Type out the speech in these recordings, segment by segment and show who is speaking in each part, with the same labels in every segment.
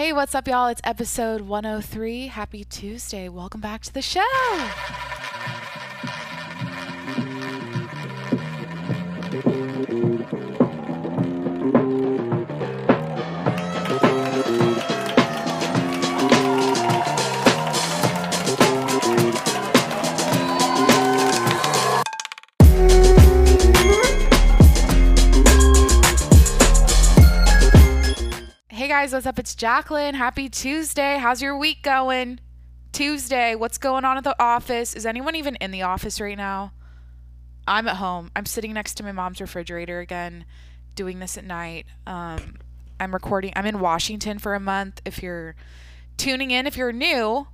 Speaker 1: Hey, what's up, y'all? It's episode 103. Happy Tuesday. Welcome back to the show. Guys, what's up? It's Jacqueline. Happy Tuesday. How's your week going? Tuesday. What's going on at the office? Is anyone even in the office right now? I'm at home. I'm sitting next to my mom's refrigerator again, doing this at night. Um, I'm recording. I'm in Washington for a month. If you're tuning in, if you're new,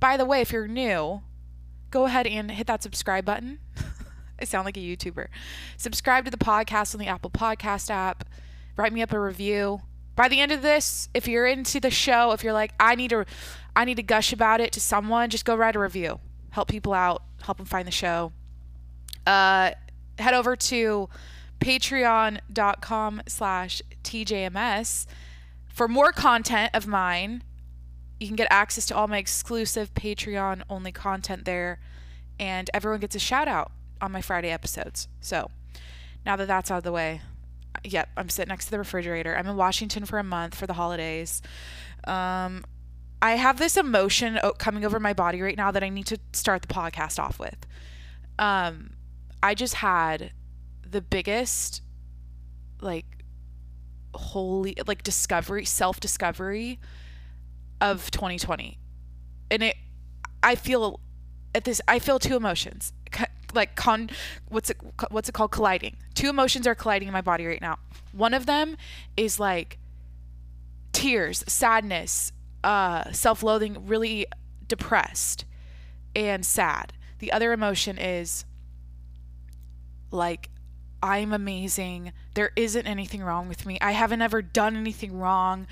Speaker 1: by the way, if you're new, go ahead and hit that subscribe button. I sound like a YouTuber. Subscribe to the podcast on the Apple Podcast app. Write me up a review by the end of this, if you're into the show, if you're like, I need to, I need to gush about it to someone, just go write a review. Help people out. Help them find the show. Uh, head over to patreon.com slash tjms for more content of mine. You can get access to all my exclusive Patreon only content there, and everyone gets a shout out on my Friday episodes. So now that that's out of the way, yep, I'm sitting next to the refrigerator. I'm in Washington for a month for the holidays. Um, I have this emotion coming over my body right now that I need to start the podcast off with. Um, I just had the biggest, like, holy, like, discovery, self discovery of 2020. And it, I feel at this, I feel two emotions like con what's it what's it called colliding two emotions are colliding in my body right now one of them is like tears sadness uh self-loathing really depressed and sad the other emotion is like I'm amazing. There isn't anything wrong with me. I haven't ever done anything wrong.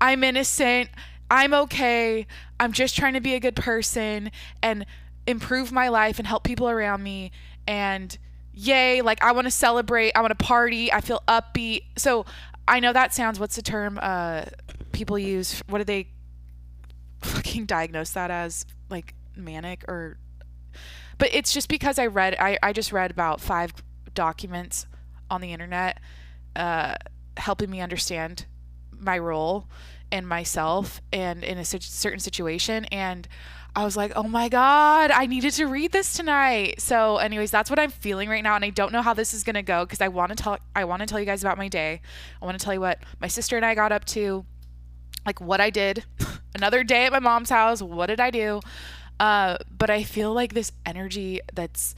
Speaker 1: I'm innocent. I'm okay. I'm just trying to be a good person and improve my life and help people around me. And yay like i want to celebrate i want to party i feel upbeat. So i know that sounds what's the term uh people use what do they fucking diagnose that as? Like manic or but it's just because i read i, I just read about five documents on the internet uh helping me understand my role and myself and in a certain situation. And I was like, oh my God, I needed to read this tonight. So, anyways, that's what I'm feeling right now. And I don't know how this is gonna go because I wanna tell I wanna tell you guys about my day. I wanna tell you what my sister and I got up to, like what I did. Another day at my mom's house. What did I do? Uh, but I feel like this energy that's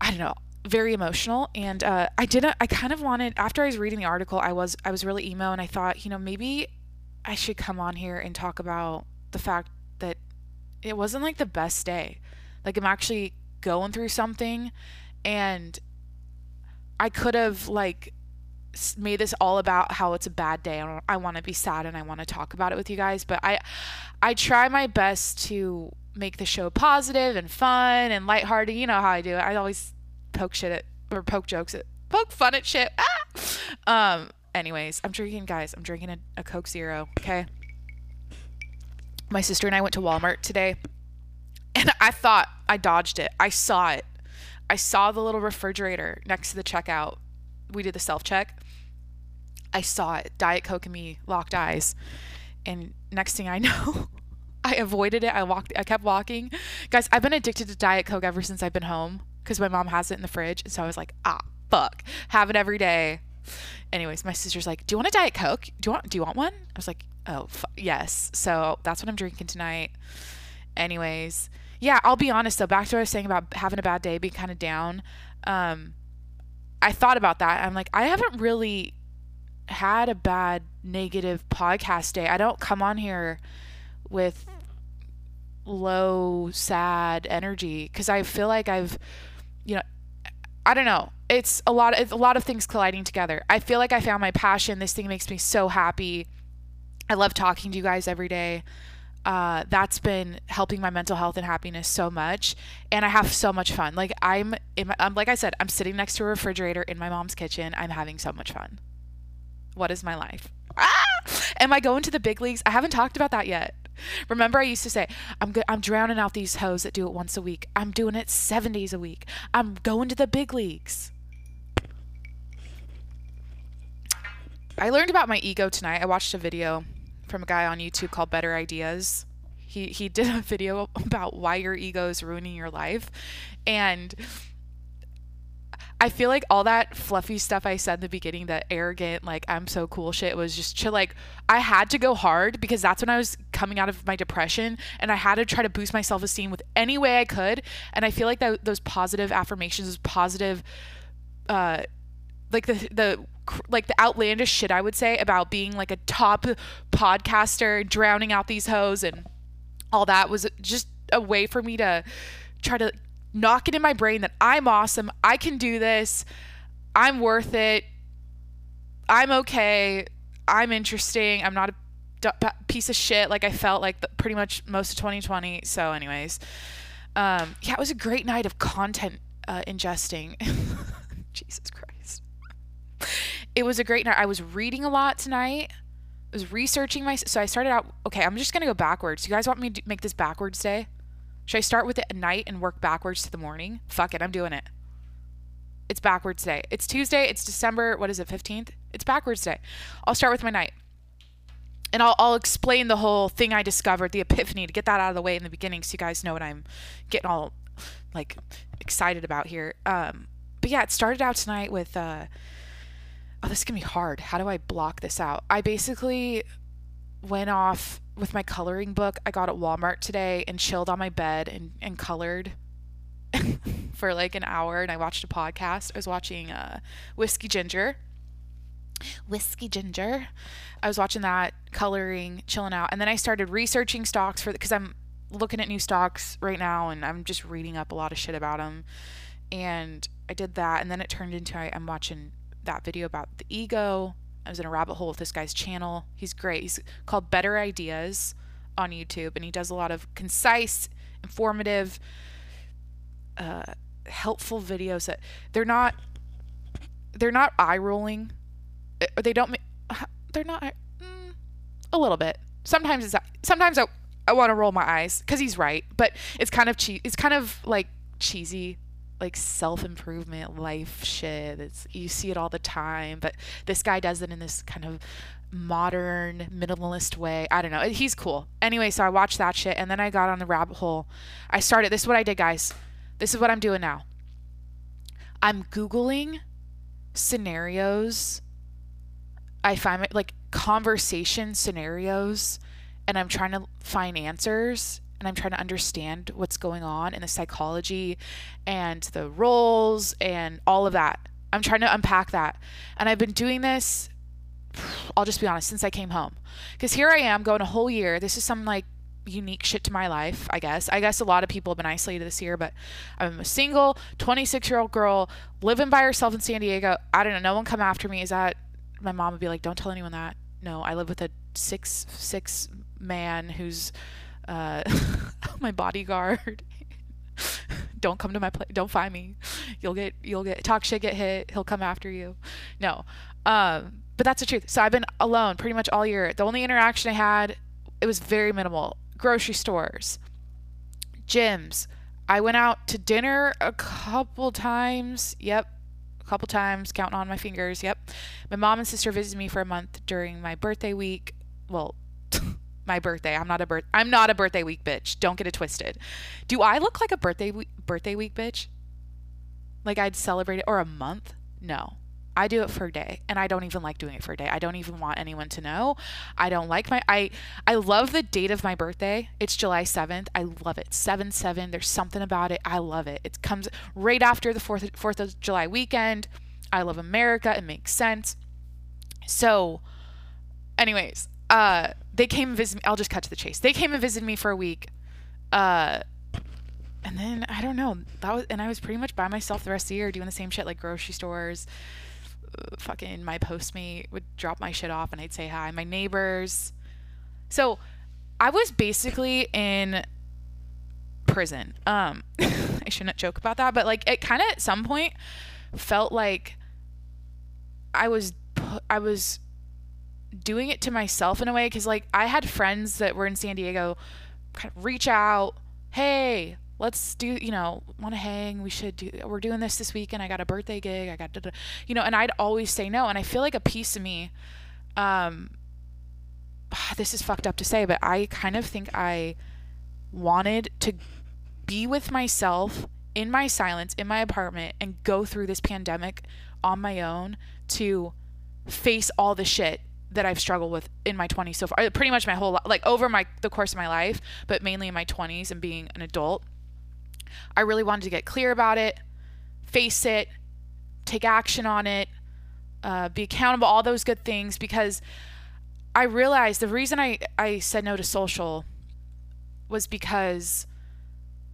Speaker 1: I don't know, very emotional and uh, I didn't I kind of wanted after I was reading the article I was I was really emo and I thought, you know, maybe I should come on here and talk about the fact it wasn't like the best day. Like I'm actually going through something and I could have like made this all about how it's a bad day and I want to be sad and I want to talk about it with you guys, but I I try my best to make the show positive and fun and lighthearted. You know how I do it. I always poke shit at or poke jokes at poke fun at shit. Ah! Um anyways, I'm drinking guys, I'm drinking a, a Coke Zero, okay? My sister and I went to Walmart today and I thought I dodged it. I saw it. I saw the little refrigerator next to the checkout. We did the self check. I saw it. Diet Coke and me locked eyes. And next thing I know, I avoided it. I walked I kept walking. Guys, I've been addicted to Diet Coke ever since I've been home because my mom has it in the fridge. And so I was like, ah, fuck. Have it every day. Anyways, my sister's like, "Do you want a Diet Coke? Do you want do you want one?" I was like, Oh, f- yes. So that's what I'm drinking tonight. Anyways, yeah, I'll be honest though. Back to what I was saying about having a bad day, being kind of down. Um, I thought about that. I'm like, I haven't really had a bad negative podcast day. I don't come on here with low, sad energy because I feel like I've, you know, I don't know. It's a lot. Of, a lot of things colliding together. I feel like I found my passion. This thing makes me so happy I love talking to you guys every day. Uh, that's been helping my mental health and happiness so much, and I have so much fun. Like I'm, my, I'm like I said, I'm sitting next to a refrigerator in my mom's kitchen. I'm having so much fun. What is my life? ah! Am I going to the big leagues? I haven't talked about that yet. Remember, I used to say, I'm good. I'm drowning out these hoes that do it once a week. I'm doing it seven days a week. I'm going to the big leagues. I learned about my ego tonight. I watched a video from a guy on YouTube called Better Ideas. He he did a video about why your ego is ruining your life, and I feel like all that fluffy stuff I said in the beginning, that arrogant, like I'm so cool shit, was just to like I had to go hard because that's when I was coming out of my depression, and I had to try to boost my self esteem with any way I could. And I feel like that those positive affirmations, positive, uh, like the the like the outlandish shit I would say about being like a top podcaster, drowning out these hoes and all that was just a way for me to try to knock it in my brain that I'm awesome, I can do this, I'm worth it, I'm okay, I'm interesting, I'm not a piece of shit like I felt like the, pretty much most of 2020. So, anyways, um, yeah, it was a great night of content uh, ingesting. Jesus Christ. It was a great night. I was reading a lot tonight. I was researching my. So I started out. Okay, I'm just gonna go backwards. You guys want me to make this backwards day? Should I start with it at night and work backwards to the morning? Fuck it, I'm doing it. It's backwards day. It's Tuesday. It's December. What is it? 15th. It's backwards day. I'll start with my night. And I'll, I'll explain the whole thing I discovered, the epiphany, to get that out of the way in the beginning so you guys know what I'm getting all like excited about here. Um, but yeah, it started out tonight with uh, oh, this is gonna be hard. How do I block this out? I basically went off with my coloring book I got at Walmart today and chilled on my bed and, and colored for like an hour and I watched a podcast. I was watching uh, Whiskey Ginger. Whiskey Ginger. I was watching that, coloring, chilling out. And then I started researching stocks for because I'm looking at new stocks right now and I'm just reading up a lot of shit about them. And I did that. And then it turned into I, I'm watching that video about the ego. I was in a rabbit hole with this guy's channel. He's great. He's called Better Ideas on YouTube, and he does a lot of concise, informative, uh, helpful videos that they're not they're not eye rolling. Uh, they don't. They're not mm, a little bit. Sometimes it's sometimes I I want to roll my eyes because he's right, but it's kind of cheap. It's kind of like cheesy like self-improvement life shit. It's you see it all the time but this guy does it in this kind of modern minimalist way. I don't know. He's cool. Anyway so i watched that shit and then i got on the rabbit hole. I started this is what i did guys. This is what i'm doing now. I'm googling scenarios. I find like conversation scenarios and i'm trying to find answers and I'm trying to understand what's going on in the psychology and the roles and all of that. I'm trying to unpack that. And I've been doing this, I'll just be honest, since I came home. Because here I am going a whole year. This is some like unique shit to my life, I guess. I guess a lot of people have been isolated this year, but I'm a single 26 year old girl living by herself in San Diego. I don't know. No one come after me. Is that my mom would be like, don't tell anyone that. No, I live with a six six man who's uh, my bodyguard. don't come to my place. Don't find me. You'll get you'll get talk shit, get hit. He'll come after you. No, um, but that's the truth. So I've been alone pretty much all year. The only interaction I had, it was very minimal. Grocery stores, gyms. I went out to dinner a couple times. Yep, a couple times, counting on my fingers. Yep. My mom and sister visited me for a month during my birthday week. Well, my birthday. I'm not a birth I'm not a birthday week bitch. Don't get it twisted. Do I look like a birthday week birthday week bitch? Like I'd celebrate it or a month? No. I do it for a day and I don't even like doing it for a day. I don't even want anyone to know. I don't like my I I love the date of my birthday. It's July 7th. I love it. 7-7. There's something about it. I love it. It comes right after the 4th 4th of July weekend. I love America. It makes sense. So anyways, uh, they came and visited me. I'll just cut to the chase. They came and visited me for a week. Uh, and then I don't know. That was, and I was pretty much by myself the rest of the year doing the same shit like grocery stores. Uh, fucking my postmate would drop my shit off and I'd say hi. My neighbors. So I was basically in prison. Um, I shouldn't joke about that, but like it kind of at some point felt like I was I was doing it to myself in a way because like I had friends that were in San Diego kind of reach out, hey, let's do you know want to hang we should do we're doing this this weekend i got a birthday gig i got da, da, you know and i'd always say no and i feel like a piece of me um this is fucked up to say but i kind of think i wanted to be with myself in my silence in my apartment and go through this pandemic on my own to face all the shit that I've struggled with in my 20s so far pretty much my whole like over my the course of my life but mainly in my 20s and being an adult I really wanted to get clear about it, face it, take action on it, uh, be accountable, all those good things, because I realized the reason I, I said no to social was because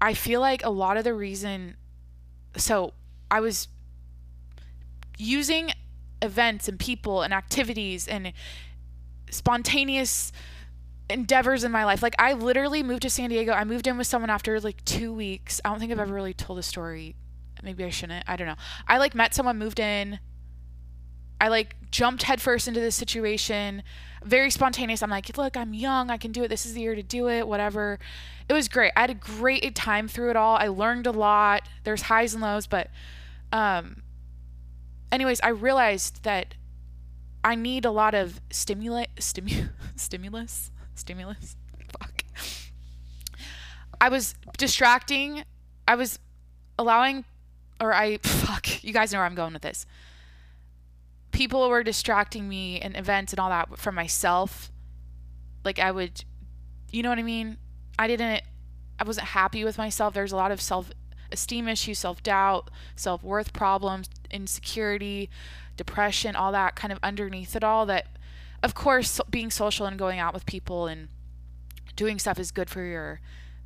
Speaker 1: I feel like a lot of the reason. So I was using events and people and activities and spontaneous endeavors in my life. Like I literally moved to San Diego. I moved in with someone after like 2 weeks. I don't think I've ever really told a story. Maybe I shouldn't. I don't know. I like met someone, moved in. I like jumped headfirst into this situation. Very spontaneous. I'm like, "Look, I'm young. I can do it. This is the year to do it, whatever." It was great. I had a great time through it all. I learned a lot. There's highs and lows, but um anyways, I realized that I need a lot of stimulate stimu- stimulus stimulus. Fuck. I was distracting. I was allowing, or I, fuck, you guys know where I'm going with this. People were distracting me and events and all that from myself. Like I would, you know what I mean? I didn't, I wasn't happy with myself. There's a lot of self esteem issues, self doubt, self worth problems, insecurity, depression, all that kind of underneath it all that of course, being social and going out with people and doing stuff is good for your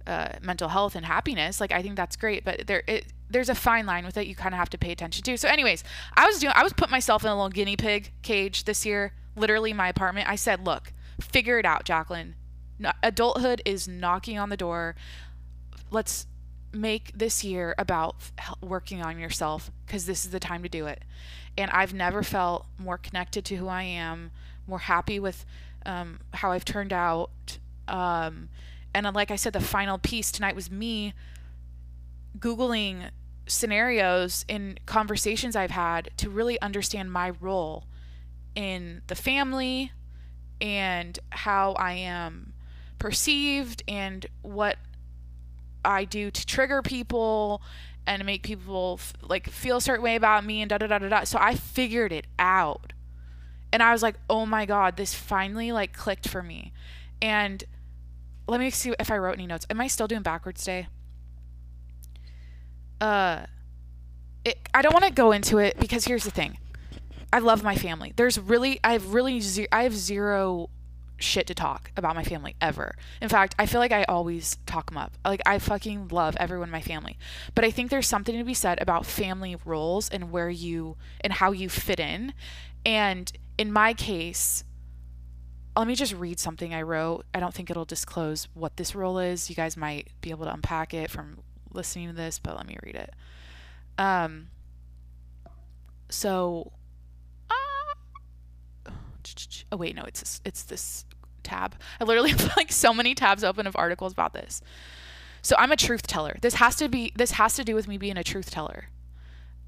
Speaker 1: uh, mental health and happiness. Like I think that's great, but there it, there's a fine line with it. You kind of have to pay attention to. So, anyways, I was doing I was putting myself in a little guinea pig cage this year, literally my apartment. I said, "Look, figure it out, Jacqueline. No, adulthood is knocking on the door. Let's make this year about working on yourself because this is the time to do it." And I've never felt more connected to who I am more happy with um, how I've turned out. Um, and like I said, the final piece tonight was me Googling scenarios in conversations I've had to really understand my role in the family and how I am perceived and what I do to trigger people and make people f- like feel a certain way about me and da da da da da. So I figured it out and I was like, "Oh my god, this finally like clicked for me." And let me see if I wrote any notes. Am I still doing backwards day? Uh it, I don't want to go into it because here's the thing. I love my family. There's really I have really ze- I have zero shit to talk about my family ever. In fact, I feel like I always talk them up. Like I fucking love everyone in my family. But I think there's something to be said about family roles and where you and how you fit in. And in my case, let me just read something I wrote. I don't think it'll disclose what this role is. You guys might be able to unpack it from listening to this, but let me read it. Um, so, oh wait, no, it's this, it's this tab. I literally have like so many tabs open of articles about this. So I'm a truth teller. This has to be this has to do with me being a truth teller.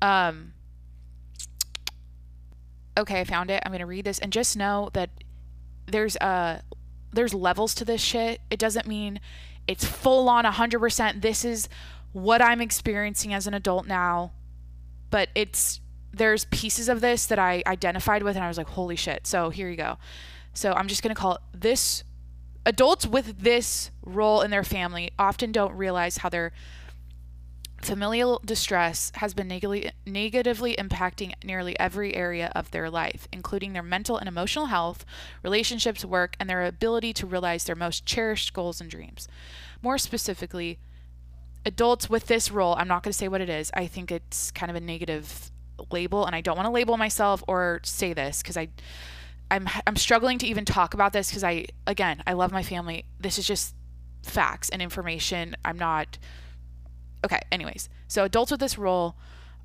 Speaker 1: Um, okay, I found it. I'm going to read this and just know that there's uh there's levels to this shit. It doesn't mean it's full on 100% this is what I'm experiencing as an adult now, but it's there's pieces of this that I identified with and I was like, "Holy shit." So, here you go. So, I'm just going to call it this adults with this role in their family often don't realize how they're Familial distress has been negatively, negatively impacting nearly every area of their life, including their mental and emotional health, relationships, work, and their ability to realize their most cherished goals and dreams. More specifically, adults with this role, I'm not going to say what it is. I think it's kind of a negative label, and I don't want to label myself or say this because I. I'm I'm struggling to even talk about this because I again I love my family. This is just facts and information. I'm not Okay, anyways. So adults with this role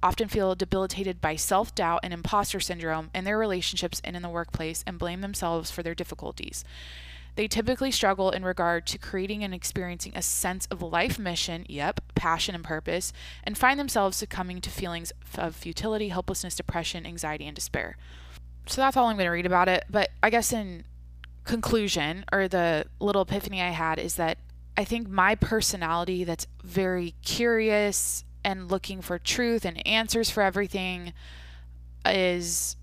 Speaker 1: often feel debilitated by self doubt and imposter syndrome in their relationships and in the workplace and blame themselves for their difficulties. They typically struggle in regard to creating and experiencing a sense of life mission, yep, passion and purpose, and find themselves succumbing to feelings of futility, helplessness, depression, anxiety, and despair. So that's all I'm going to read about it. But I guess in conclusion, or the little epiphany I had, is that I think my personality that's very curious and looking for truth and answers for everything is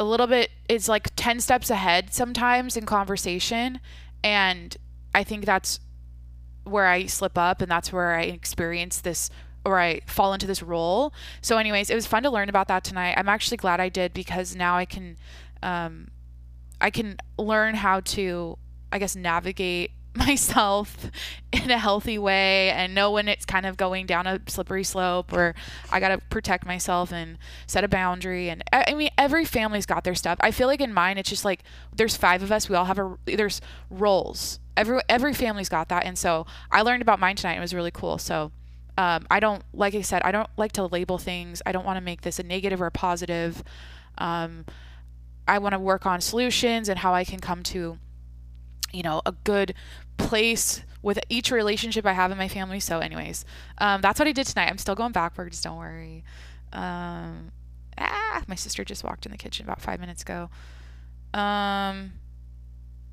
Speaker 1: a little bit it's like 10 steps ahead sometimes in conversation and I think that's where I slip up and that's where I experience this or I fall into this role. So anyways, it was fun to learn about that tonight. I'm actually glad I did because now I can um I can learn how to I guess navigate myself in a healthy way and know when it's kind of going down a slippery slope or I got to protect myself and set a boundary and I mean every family's got their stuff. I feel like in mine it's just like there's 5 of us, we all have a there's roles. Every every family's got that and so I learned about mine tonight. It was really cool. So um, I don't like I said I don't like to label things. I don't want to make this a negative or a positive. Um, I want to work on solutions and how I can come to you know, a good place with each relationship I have in my family. So, anyways, um, that's what I did tonight. I'm still going backwards. Don't worry. Um, ah, my sister just walked in the kitchen about five minutes ago. Um,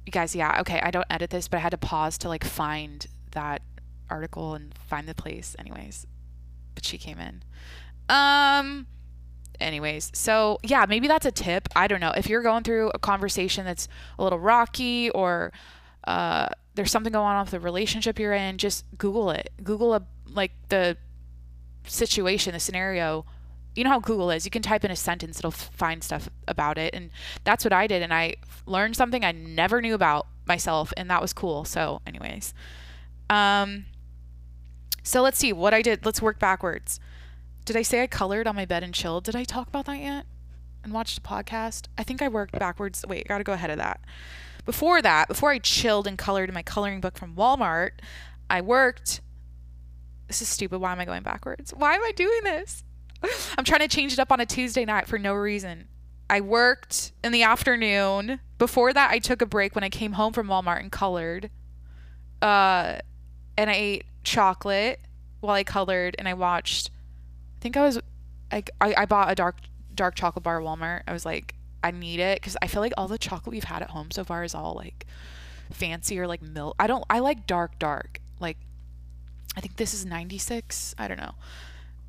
Speaker 1: you guys, yeah, okay. I don't edit this, but I had to pause to like find that article and find the place. Anyways, but she came in. Um, anyways, so yeah, maybe that's a tip. I don't know. If you're going through a conversation that's a little rocky or uh, there's something going on with the relationship you're in, just Google it. Google a like the situation, the scenario. You know how Google is. You can type in a sentence, it'll find stuff about it. And that's what I did. And I learned something I never knew about myself. And that was cool. So, anyways. Um, so let's see what I did. Let's work backwards. Did I say I colored on my bed and chilled? Did I talk about that yet? And watched a podcast? I think I worked backwards. Wait, I gotta go ahead of that. Before that, before I chilled and colored in my coloring book from Walmart, I worked. This is stupid. Why am I going backwards? Why am I doing this? I'm trying to change it up on a Tuesday night for no reason. I worked in the afternoon. Before that, I took a break when I came home from Walmart and colored. Uh, and I ate chocolate while I colored, and I watched I think I was like I, I bought a dark dark chocolate bar at Walmart. I was like, I need it because I feel like all the chocolate we've had at home so far is all like fancy or like milk. I don't I like dark dark. Like I think this is 96. I don't know.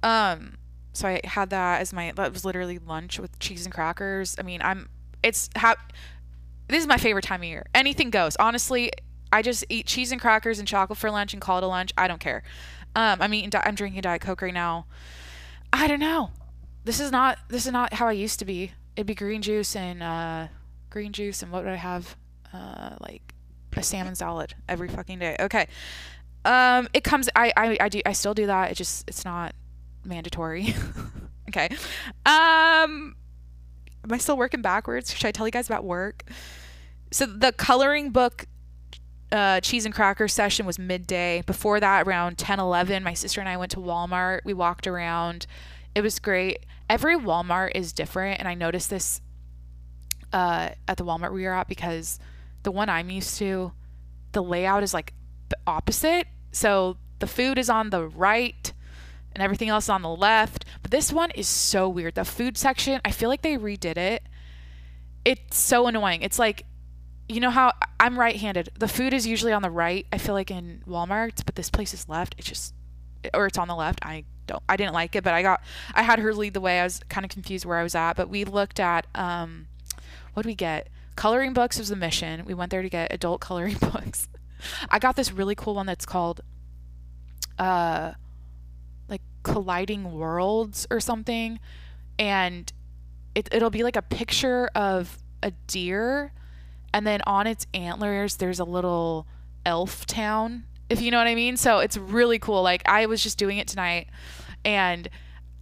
Speaker 1: Um so I had that as my that was literally lunch with cheese and crackers. I mean, I'm it's how this is my favorite time of year. Anything goes. Honestly, I just eat cheese and crackers and chocolate for lunch and call it a lunch. I don't care. Um, I'm eating. I'm drinking Diet Coke right now. I don't know. This is not this is not how I used to be. It'd be green juice and uh, green juice and what would I have? Uh, like a salmon salad every fucking day. Okay. Um, it comes. I, I I do. I still do that. It just it's not mandatory. okay. Um, am I still working backwards? Should I tell you guys about work? So the coloring book uh, cheese and cracker session was midday. Before that, around 10, 11, my sister and I went to Walmart. We walked around. It was great. Every Walmart is different. And I noticed this uh, at the Walmart we were at because the one I'm used to, the layout is like opposite. So the food is on the right and everything else on the left. But this one is so weird. The food section, I feel like they redid it. It's so annoying. It's like you know how I'm right-handed. The food is usually on the right. I feel like in Walmart, but this place is left. It's just or it's on the left. I don't I didn't like it, but I got I had her lead the way. I was kind of confused where I was at, but we looked at um what did we get? Coloring books was the mission. We went there to get adult coloring books. I got this really cool one that's called uh like colliding worlds or something and it it'll be like a picture of a deer and then on its antlers there's a little elf town if you know what i mean. So it's really cool. Like i was just doing it tonight and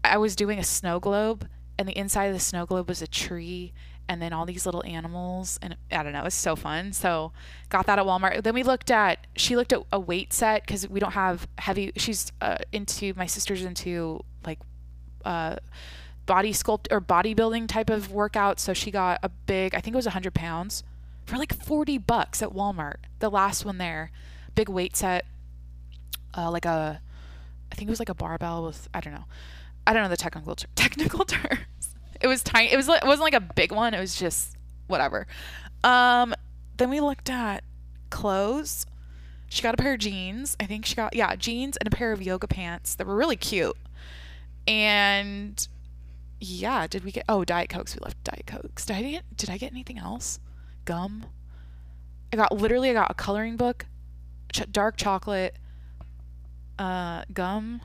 Speaker 1: i was doing a snow globe and the inside of the snow globe was a tree and then all these little animals and i don't know it's so fun. So got that at walmart. Then we looked at she looked at a weight set because we don't have heavy she's uh, into my sister's into like uh, body sculpt or bodybuilding type of workout. So she got a big, I think it was 100 pounds for like 40 bucks at Walmart. The last one there, big weight set, uh, like a, I think it was like a barbell with, I don't know. I don't know the technical technical terms. It was tiny. It was it wasn't like a big one. It was just whatever. Um, then we looked at clothes. She got a pair of jeans. I think she got yeah jeans and a pair of yoga pants that were really cute. And yeah, did we get oh Diet Cokes? We left Diet Cokes. Did I get did I get anything else? Gum. I got literally I got a coloring book, ch- dark chocolate, uh, gum.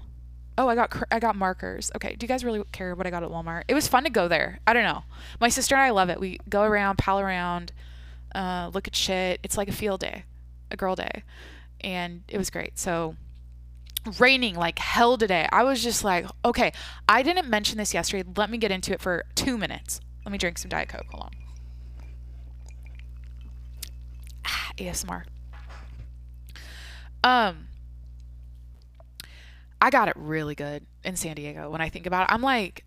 Speaker 1: Oh, I got I got markers. Okay, do you guys really care what I got at Walmart? It was fun to go there. I don't know. My sister and I love it. We go around, pal around, uh, look at shit. It's like a field day, a girl day, and it was great. So raining like hell today. I was just like, okay, I didn't mention this yesterday. Let me get into it for two minutes. Let me drink some Diet Coke. Hold on. Ah, ASMR. Um, I got it really good in San Diego. When I think about it, I'm like,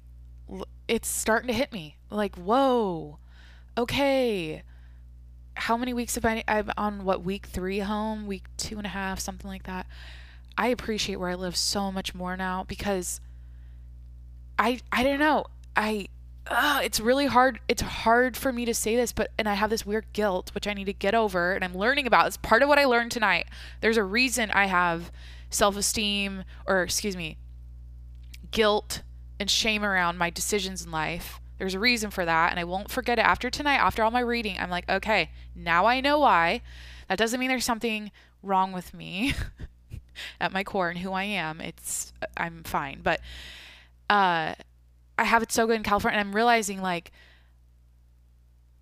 Speaker 1: it's starting to hit me. Like, whoa, okay. How many weeks have I? I'm on what week three home, week two and a half, something like that. I appreciate where I live so much more now because I I don't know. I uh, it's really hard it's hard for me to say this but and I have this weird guilt which I need to get over and I'm learning about. It's part of what I learned tonight. There's a reason I have self-esteem or excuse me, guilt and shame around my decisions in life. There's a reason for that and I won't forget it after tonight after all my reading. I'm like, "Okay, now I know why." That doesn't mean there's something wrong with me. at my core and who I am, it's I'm fine. But uh, I have it so good in California, and I'm realizing like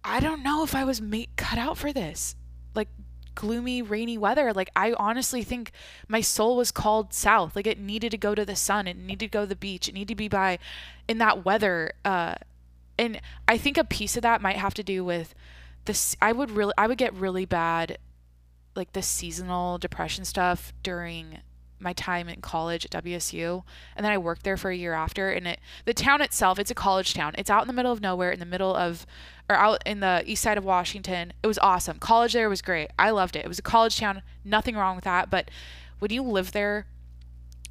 Speaker 1: I don't know if I was made cut out for this, like gloomy, rainy weather. Like I honestly think my soul was called south. Like it needed to go to the sun. It needed to go to the beach. It needed to be by in that weather. Uh, and I think a piece of that might have to do with this. I would really, I would get really bad like the seasonal depression stuff during my time in college at WSU and then I worked there for a year after and it the town itself it's a college town. It's out in the middle of nowhere in the middle of or out in the east side of Washington. It was awesome. College there was great. I loved it. It was a college town. Nothing wrong with that but when you live there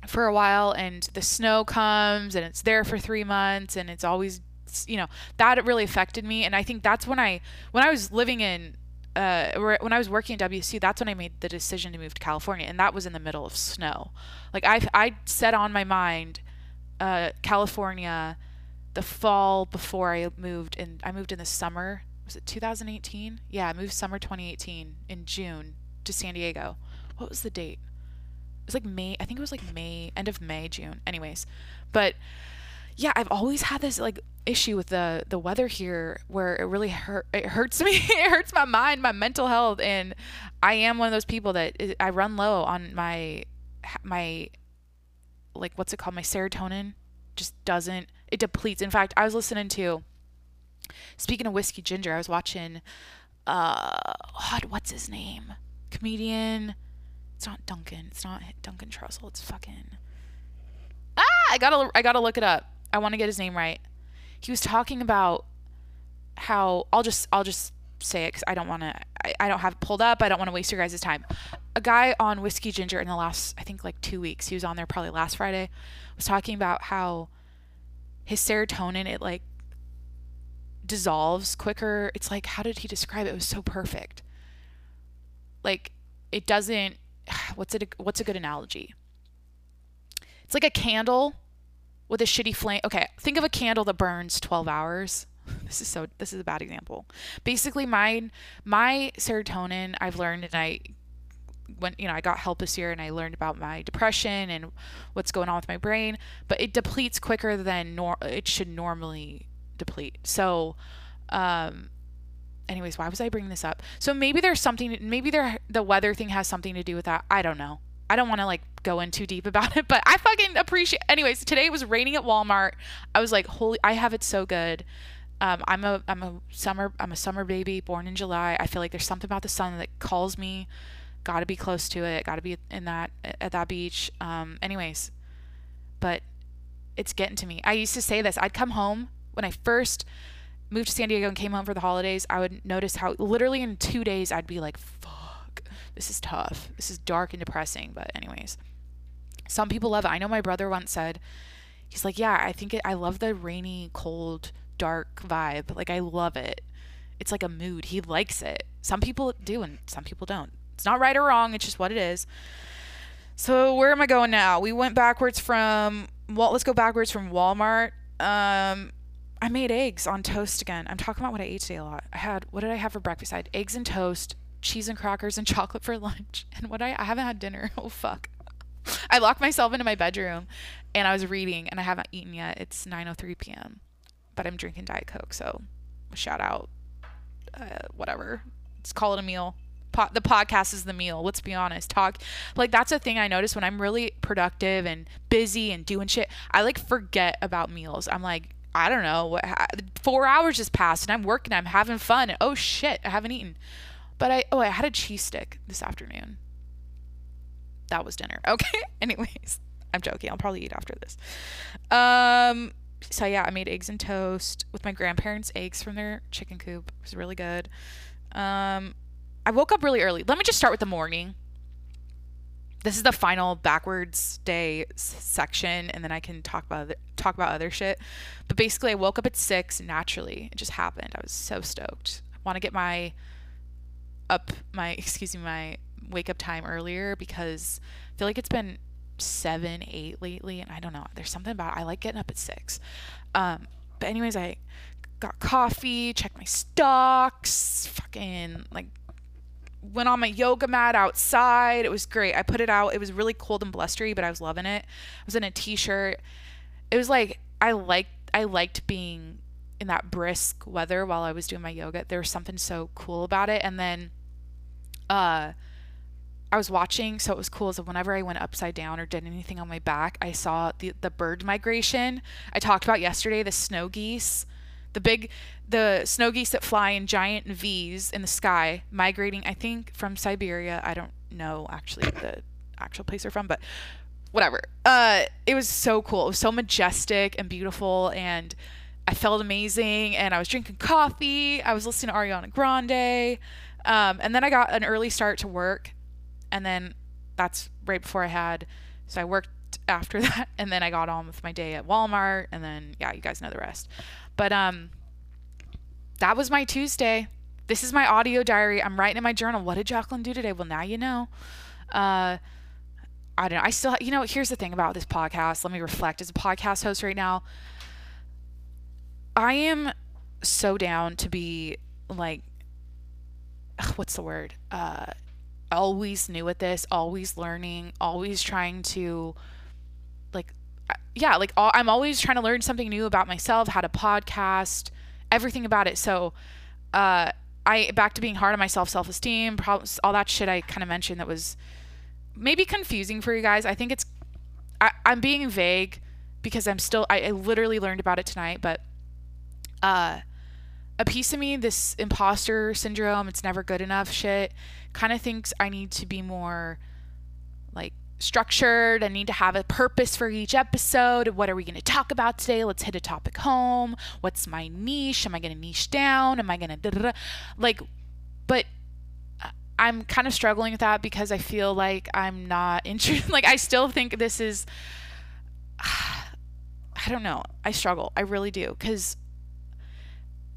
Speaker 1: for a while and the snow comes and it's there for 3 months and it's always you know that really affected me and I think that's when I when I was living in uh, when I was working at WSU, that's when I made the decision to move to California, and that was in the middle of snow. Like I, I set on my mind, uh, California, the fall before I moved, and I moved in the summer. Was it 2018? Yeah, I moved summer 2018 in June to San Diego. What was the date? It was like May. I think it was like May, end of May, June. Anyways, but yeah, I've always had this like issue with the the weather here where it really hurt it hurts me it hurts my mind my mental health and i am one of those people that i run low on my my like what's it called? My serotonin just doesn't it depletes. In fact i was listening to speaking of whiskey ginger i was watching uh what, what's his name? Comedian it's not duncan it's not duncan trussell it's fucking ah i gotta i gotta look it up i want to get his name right he was talking about how I'll just I'll just say it because I don't want to I, I don't have pulled up I don't want to waste your guys' time. A guy on Whiskey Ginger in the last I think like two weeks he was on there probably last Friday was talking about how his serotonin it like dissolves quicker. It's like how did he describe it? It was so perfect. Like it doesn't what's it what's a good analogy? It's like a candle with a shitty flame. Okay, think of a candle that burns 12 hours. This is so this is a bad example. Basically my my serotonin I've learned and I when you know I got help this year and I learned about my depression and what's going on with my brain, but it depletes quicker than nor- it should normally deplete. So um anyways, why was I bringing this up? So maybe there's something maybe there the weather thing has something to do with that. I don't know. I don't want to like go in too deep about it, but I fucking appreciate. Anyways, today it was raining at Walmart. I was like, holy, I have it so good. Um, I'm a I'm a summer I'm a summer baby born in July. I feel like there's something about the sun that calls me. Got to be close to it. Got to be in that at that beach. Um, anyways, but it's getting to me. I used to say this. I'd come home when I first moved to San Diego and came home for the holidays. I would notice how literally in two days I'd be like, fuck, this is tough. This is dark and depressing. But, anyways, some people love it. I know my brother once said, he's like, yeah, I think it, I love the rainy, cold, dark vibe. Like, I love it. It's like a mood. He likes it. Some people do and some people don't. It's not right or wrong. It's just what it is. So where am I going now? We went backwards from well, let's go backwards from Walmart. Um, I made eggs on toast again. I'm talking about what I ate today a lot. I had what did I have for breakfast? I had eggs and toast, cheese and crackers, and chocolate for lunch. And what I I haven't had dinner. Oh fuck. I locked myself into my bedroom, and I was reading, and I haven't eaten yet. It's 9:03 p.m. But I'm drinking Diet Coke, so shout out. Uh, whatever. Let's call it a meal po- the podcast is the meal. Let's be honest. Talk like that's a thing I notice when I'm really productive and busy and doing shit. I like forget about meals. I'm like, I don't know what. Four hours just passed and I'm working. I'm having fun. And, oh shit, I haven't eaten. But I oh I had a cheese stick this afternoon. That was dinner. Okay. Anyways, I'm joking. I'll probably eat after this. Um. So yeah, I made eggs and toast with my grandparents' eggs from their chicken coop. It was really good. Um, I woke up really early. Let me just start with the morning. This is the final backwards day section, and then I can talk about other, talk about other shit. But basically, I woke up at six naturally. It just happened. I was so stoked. I want to get my up my excuse me my wake up time earlier because I feel like it's been seven eight lately, and I don't know. There's something about it. I like getting up at six. Um, but anyways, I got coffee, checked my stocks, fucking like went on my yoga mat outside. It was great. I put it out. It was really cold and blustery, but I was loving it. I was in a t-shirt. It was like I liked I liked being in that brisk weather while I was doing my yoga. There was something so cool about it. And then uh I was watching, so it was cool. So whenever I went upside down or did anything on my back, I saw the the bird migration. I talked about yesterday the snow geese the big the snow geese that fly in giant V's in the sky, migrating, I think, from Siberia. I don't know actually the actual place they're from, but whatever. Uh, it was so cool. It was so majestic and beautiful, and I felt amazing. And I was drinking coffee. I was listening to Ariana Grande, um, and then I got an early start to work, and then that's right before I had. So I worked after that, and then I got on with my day at Walmart, and then yeah, you guys know the rest. But um that was my Tuesday. This is my audio diary. I'm writing in my journal. What did Jacqueline do today? Well, now you know. Uh I don't know. I still you know, here's the thing about this podcast. Let me reflect as a podcast host right now. I am so down to be like what's the word? Uh always new at this, always learning, always trying to like yeah, like all, I'm always trying to learn something new about myself, how to podcast, everything about it. So, uh, I back to being hard on myself, self esteem, problems, all that shit I kind of mentioned that was maybe confusing for you guys. I think it's I, I'm being vague because I'm still I, I literally learned about it tonight, but uh, a piece of me, this imposter syndrome, it's never good enough shit, kind of thinks I need to be more like structured. I need to have a purpose for each episode. What are we going to talk about today? Let's hit a topic home. What's my niche? Am I going to niche down? Am I going to like but uh, I'm kind of struggling with that because I feel like I'm not interested. like I still think this is I don't know. I struggle. I really do cuz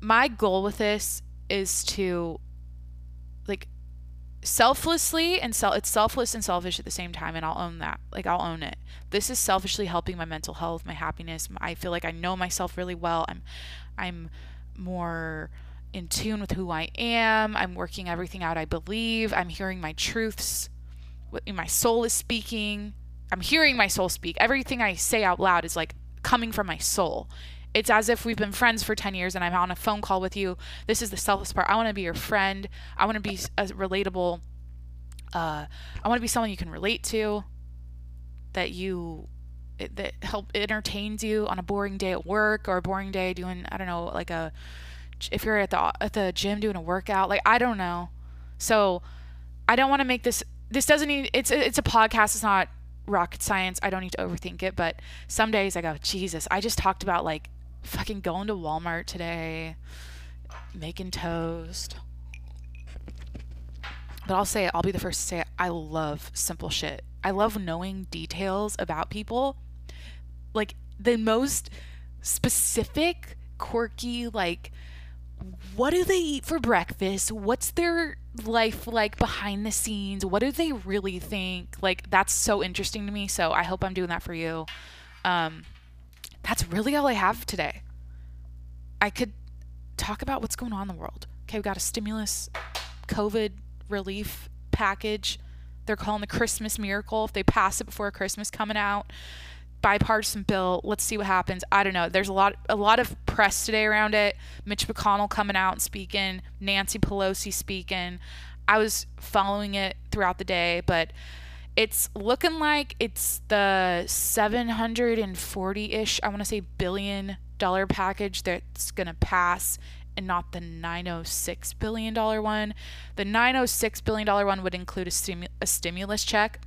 Speaker 1: my goal with this is to like selflessly and self it's selfless and selfish at the same time and I'll own that. Like I'll own it. This is selfishly helping my mental health, my happiness. I feel like I know myself really well. I'm I'm more in tune with who I am. I'm working everything out I believe. I'm hearing my truths. My soul is speaking. I'm hearing my soul speak. Everything I say out loud is like coming from my soul it's as if we've been friends for 10 years and I'm on a phone call with you. This is the selfless part. I want to be your friend. I want to be a relatable. Uh, I want to be someone you can relate to, that you that help entertains you on a boring day at work or a boring day doing I don't know like a if you're at the at the gym doing a workout like I don't know. So I don't want to make this this doesn't need it's it's a podcast it's not rocket science. I don't need to overthink it, but some days I go, Jesus, I just talked about like fucking going to Walmart today, making toast. But I'll say it, I'll be the first to say it. I love simple shit. I love knowing details about people. Like the most specific, quirky, like what do they eat for breakfast? What's their life like behind the scenes? What do they really think? Like that's so interesting to me. So I hope I'm doing that for you. Um, that's really all I have today. I could talk about what's going on in the world. Okay, we got a stimulus, COVID relief package. They're calling the Christmas miracle. If they pass it before Christmas coming out, bipartisan bill. Let's see what happens. I don't know. There's a lot a lot of press today around it. Mitch McConnell coming out and speaking, Nancy Pelosi speaking. I was following it throughout the day, but it's looking like it's the 740-ish, I want to say billion dollar package that's going to pass and not the 906 billion dollar one. The 906 billion dollar one would include a, stimu- a stimulus check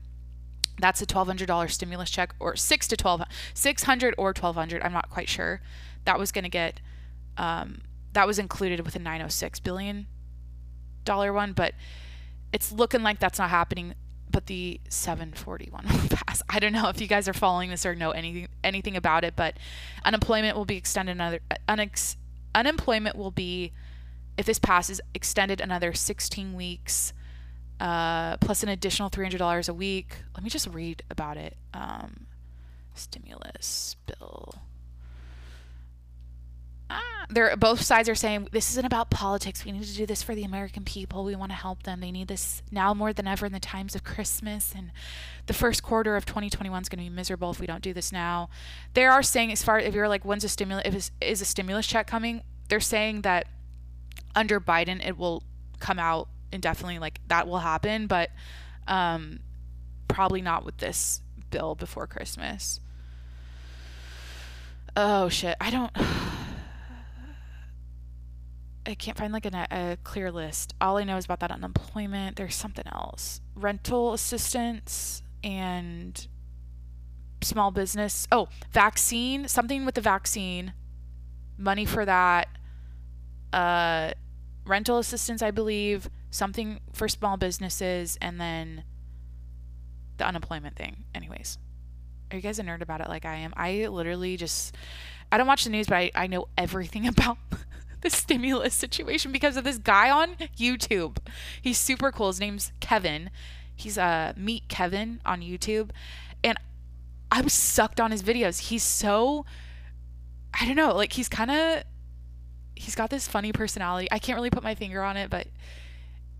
Speaker 1: that's a $1200 stimulus check or 6 to 12 600 or 1200 i'm not quite sure that was going to get um, that was included with a 906 billion dollar one but it's looking like that's not happening but the 741 will pass i don't know if you guys are following this or know anything anything about it but unemployment will be extended another unex, unemployment will be if this passes extended another 16 weeks uh, plus an additional $300 a week. Let me just read about it. Um, stimulus bill. They're both sides are saying this isn't about politics. We need to do this for the American people. We want to help them. They need this now more than ever in the times of Christmas and the first quarter of 2021 is going to be miserable if we don't do this now. They are saying as far if you're like when's a stimulus is a stimulus check coming? They're saying that under Biden it will come out indefinitely like that will happen, but um, probably not with this bill before Christmas. Oh shit, I don't. I can't find like a, a clear list. All I know is about that unemployment. There's something else. Rental assistance and small business. Oh, vaccine. Something with the vaccine. Money for that. Uh, rental assistance, I believe something for small businesses, and then the unemployment thing. Anyways, are you guys a nerd about it like I am? I literally just, I don't watch the news, but I, I know everything about the stimulus situation because of this guy on YouTube. He's super cool. His name's Kevin. He's uh Meet Kevin on YouTube. And I was sucked on his videos. He's so I don't know, like he's kind of he's got this funny personality. I can't really put my finger on it, but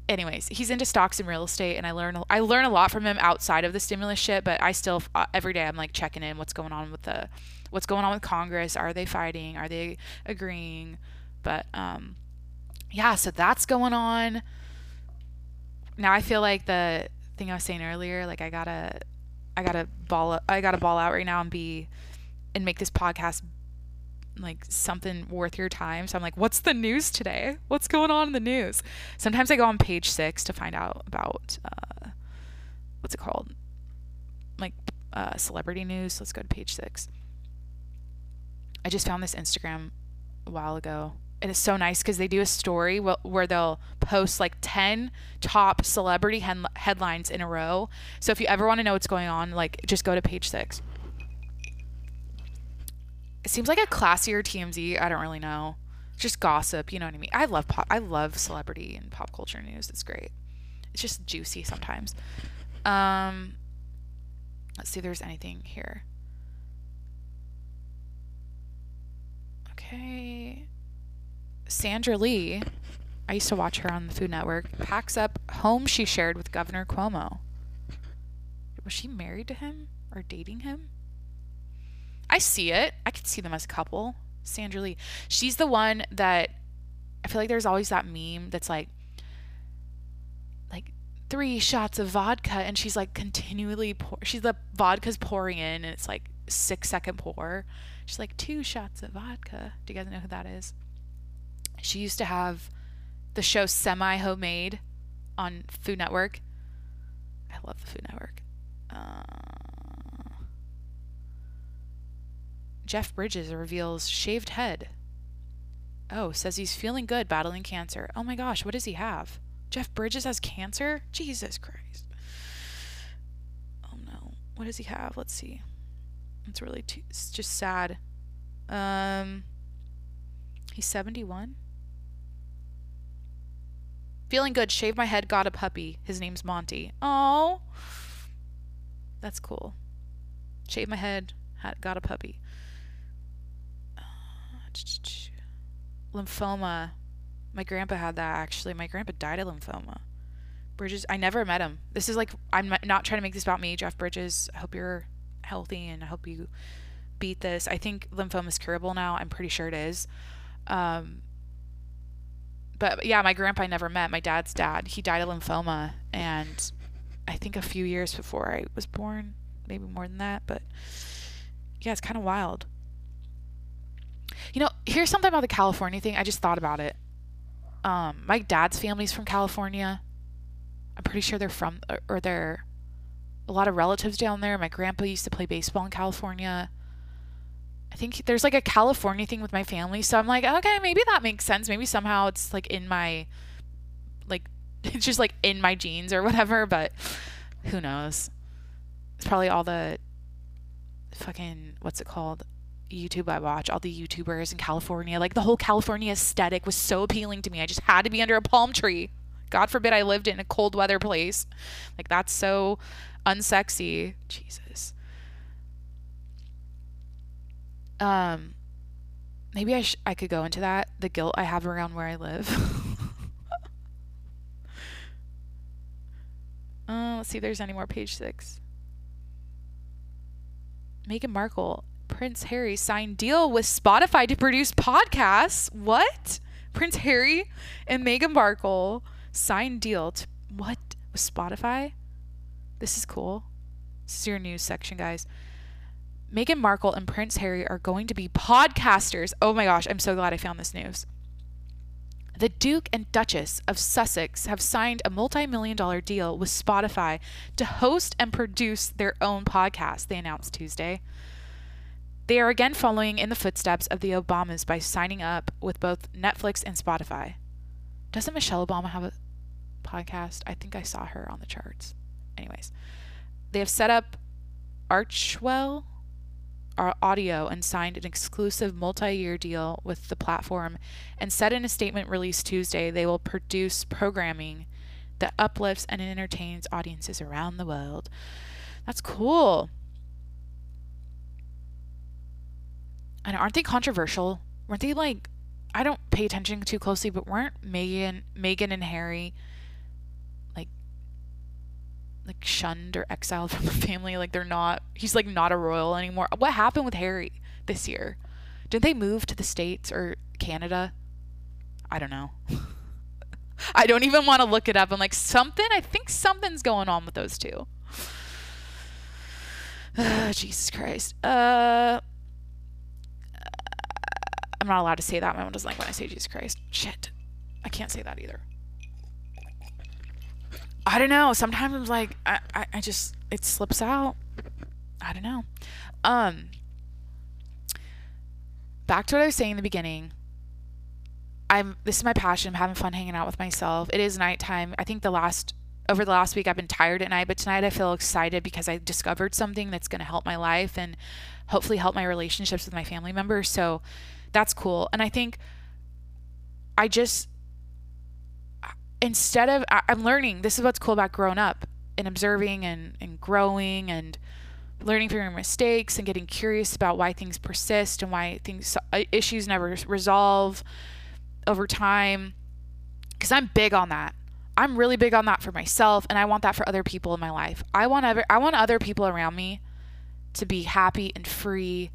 Speaker 1: anyways, he's into stocks and real estate, and I learn I learn a lot from him outside of the stimulus shit. But I still uh, every day I'm like checking in what's going on with the what's going on with Congress. Are they fighting? Are they agreeing? But um, yeah, so that's going on. Now I feel like the thing I was saying earlier, like I gotta I gotta ball I gotta ball out right now and be and make this podcast like something worth your time. So I'm like, what's the news today? What's going on in the news? Sometimes I go on page six to find out about uh, what's it called? Like uh, celebrity news. Let's go to page six. I just found this Instagram a while ago. And it's so nice because they do a story where they'll post like 10 top celebrity headlines in a row. So if you ever want to know what's going on, like just go to page six it seems like a classier TMZ. I don't really know. Just gossip, you know what I mean? I love pop. I love celebrity and pop culture news. It's great. It's just juicy sometimes. Um, let's see if there's anything here. Okay. Sandra Lee, I used to watch her on the Food Network, packs up home she shared with Governor Cuomo. Was she married to him or dating him? I see it. I could see them as a couple. Sandra Lee. She's the one that I feel like there's always that meme that's like like three shots of vodka and she's like continually pour she's the vodka's pouring in and it's like six second pour. She's like two shots of vodka. Do you guys know who that is? She used to have the show Semi Homemade on Food Network. I love the Food Network. Uh, Jeff Bridges reveals shaved head. Oh, says he's feeling good battling cancer. Oh my gosh, what does he have? Jeff Bridges has cancer? Jesus Christ. Oh no. What does he have? Let's see. It's really too, it's just sad. Um he's 71. Feeling good, shaved my head, got a puppy. His name's Monty. Oh. That's cool. Shaved my head, had, got a puppy. Uh, lymphoma. My grandpa had that actually. My grandpa died of lymphoma. Bridges, I never met him. This is like, I'm not trying to make this about me, Jeff Bridges. I hope you're healthy and I hope you beat this. I think lymphoma is curable now. I'm pretty sure it is. Um, but yeah, my grandpa I never met. My dad's dad, he died of lymphoma, and I think a few years before I was born, maybe more than that. But yeah, it's kind of wild. You know, here's something about the California thing. I just thought about it. Um, my dad's family's from California. I'm pretty sure they're from, or they're a lot of relatives down there. My grandpa used to play baseball in California. I think there's like a California thing with my family. So I'm like, okay, maybe that makes sense. Maybe somehow it's like in my, like, it's just like in my genes or whatever, but who knows? It's probably all the fucking, what's it called? YouTube I watch, all the YouTubers in California. Like the whole California aesthetic was so appealing to me. I just had to be under a palm tree. God forbid I lived in a cold weather place. Like that's so unsexy. Jesus. Um, maybe I sh- I could go into that the guilt I have around where I live. uh, let's see if there's any more. Page six. Meghan Markle, Prince Harry signed deal with Spotify to produce podcasts. What? Prince Harry and Meghan Markle signed deal to what with Spotify? This is cool. This is your news section, guys. Meghan Markle and Prince Harry are going to be podcasters. Oh my gosh, I'm so glad I found this news. The Duke and Duchess of Sussex have signed a multi million dollar deal with Spotify to host and produce their own podcast, they announced Tuesday. They are again following in the footsteps of the Obamas by signing up with both Netflix and Spotify. Doesn't Michelle Obama have a podcast? I think I saw her on the charts. Anyways, they have set up Archewell audio and signed an exclusive multi year deal with the platform and said in a statement released Tuesday they will produce programming that uplifts and entertains audiences around the world. That's cool. And aren't they controversial? Weren't they like I don't pay attention too closely, but weren't Meghan Megan and Harry like shunned or exiled from the family. Like they're not he's like not a royal anymore. What happened with Harry this year? Did they move to the States or Canada? I don't know. I don't even want to look it up. I'm like something I think something's going on with those two. Uh, Jesus Christ. Uh I'm not allowed to say that. My mom doesn't like when I say Jesus Christ. Shit. I can't say that either. I don't know. Sometimes I'm like, I, I, I just, it slips out. I don't know. Um, back to what I was saying in the beginning. I'm, this is my passion. I'm having fun hanging out with myself. It is nighttime. I think the last, over the last week, I've been tired at night, but tonight I feel excited because I discovered something that's going to help my life and hopefully help my relationships with my family members. So that's cool. And I think I just, instead of I, am learning this is what's cool about growing up and observing and, and growing and learning from your mistakes and getting curious about why things persist and why things uh, issues never resolve over time because i'm big on that. I'm really big on that for myself and i want that for other people in my life. I want other i want other people around me to be happy and free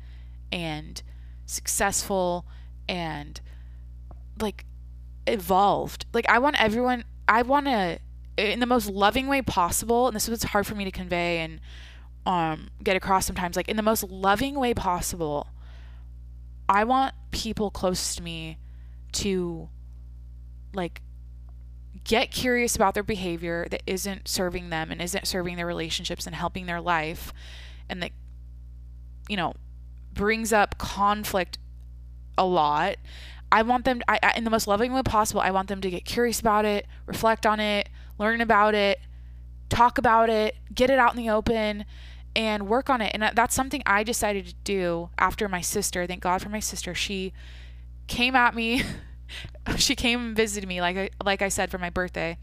Speaker 1: and successful and like evolved. Like I want everyone I want to in the most loving way possible, and this is what's hard for me to convey and um get across sometimes like in the most loving way possible. I want people close to me to like get curious about their behavior that isn't serving them and isn't serving their relationships and helping their life and that you know brings up conflict a lot. I want them, I, I, in the most loving way possible, I want them to get curious about it, reflect on it, learn about it, talk about it, get it out in the open, and work on it. And that's something I decided to do after my sister. Thank God for my sister. She came at me. she came and visited me, like I, like I said, for my birthday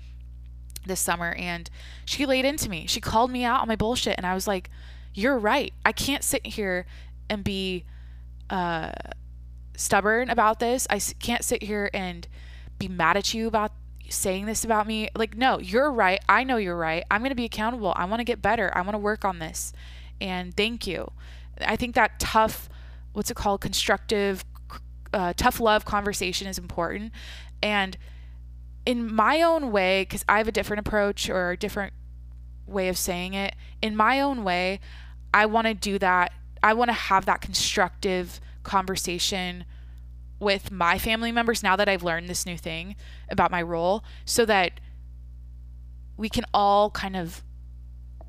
Speaker 1: this summer, and she laid into me. She called me out on my bullshit, and I was like, "You're right. I can't sit here and be." Uh, stubborn about this. I can't sit here and be mad at you about saying this about me. Like, no, you're right. I know you're right. I'm going to be accountable. I want to get better. I want to work on this. And thank you. I think that tough, what's it called? Constructive, uh, tough love conversation is important. And in my own way, because I have a different approach or a different way of saying it, in my own way, I want to do that. I want to have that constructive conversation with my family members now that I've learned this new thing about my role so that we can all kind of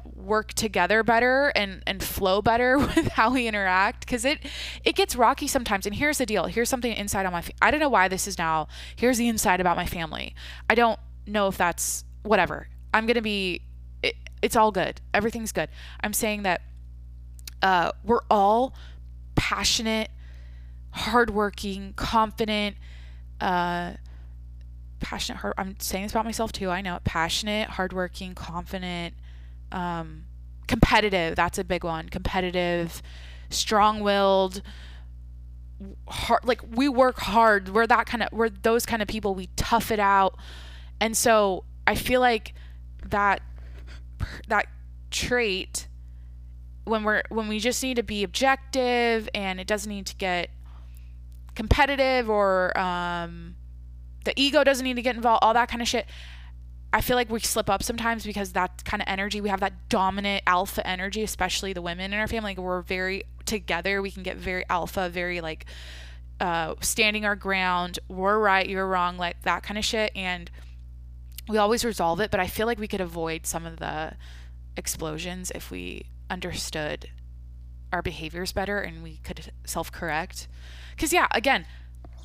Speaker 1: work together better and and flow better with how we interact because it it gets rocky sometimes. And here's the deal. Here's something inside on my fa- i don't know why this is now. Here's the inside about my family. I don't know if that's whatever. I'm gonna be it, it's all good. Everything's good. I'm saying that uh, we're all passionate hardworking, confident, uh, passionate. Hard, I'm saying this about myself too. I know it. Passionate, hardworking, confident, um, competitive. That's a big one. Competitive, strong-willed. Hard, like we work hard. We're that kind of. We're those kind of people. We tough it out, and so I feel like that that trait when we're when we just need to be objective and it doesn't need to get competitive or um, the ego doesn't need to get involved, all that kind of shit. I feel like we slip up sometimes because that kind of energy, we have that dominant alpha energy, especially the women in our family. Like we're very together. We can get very alpha, very like uh, standing our ground. We're right, you're wrong, like that kind of shit. And we always resolve it. But I feel like we could avoid some of the explosions if we understood our behaviors better and we could self correct. Because yeah, again,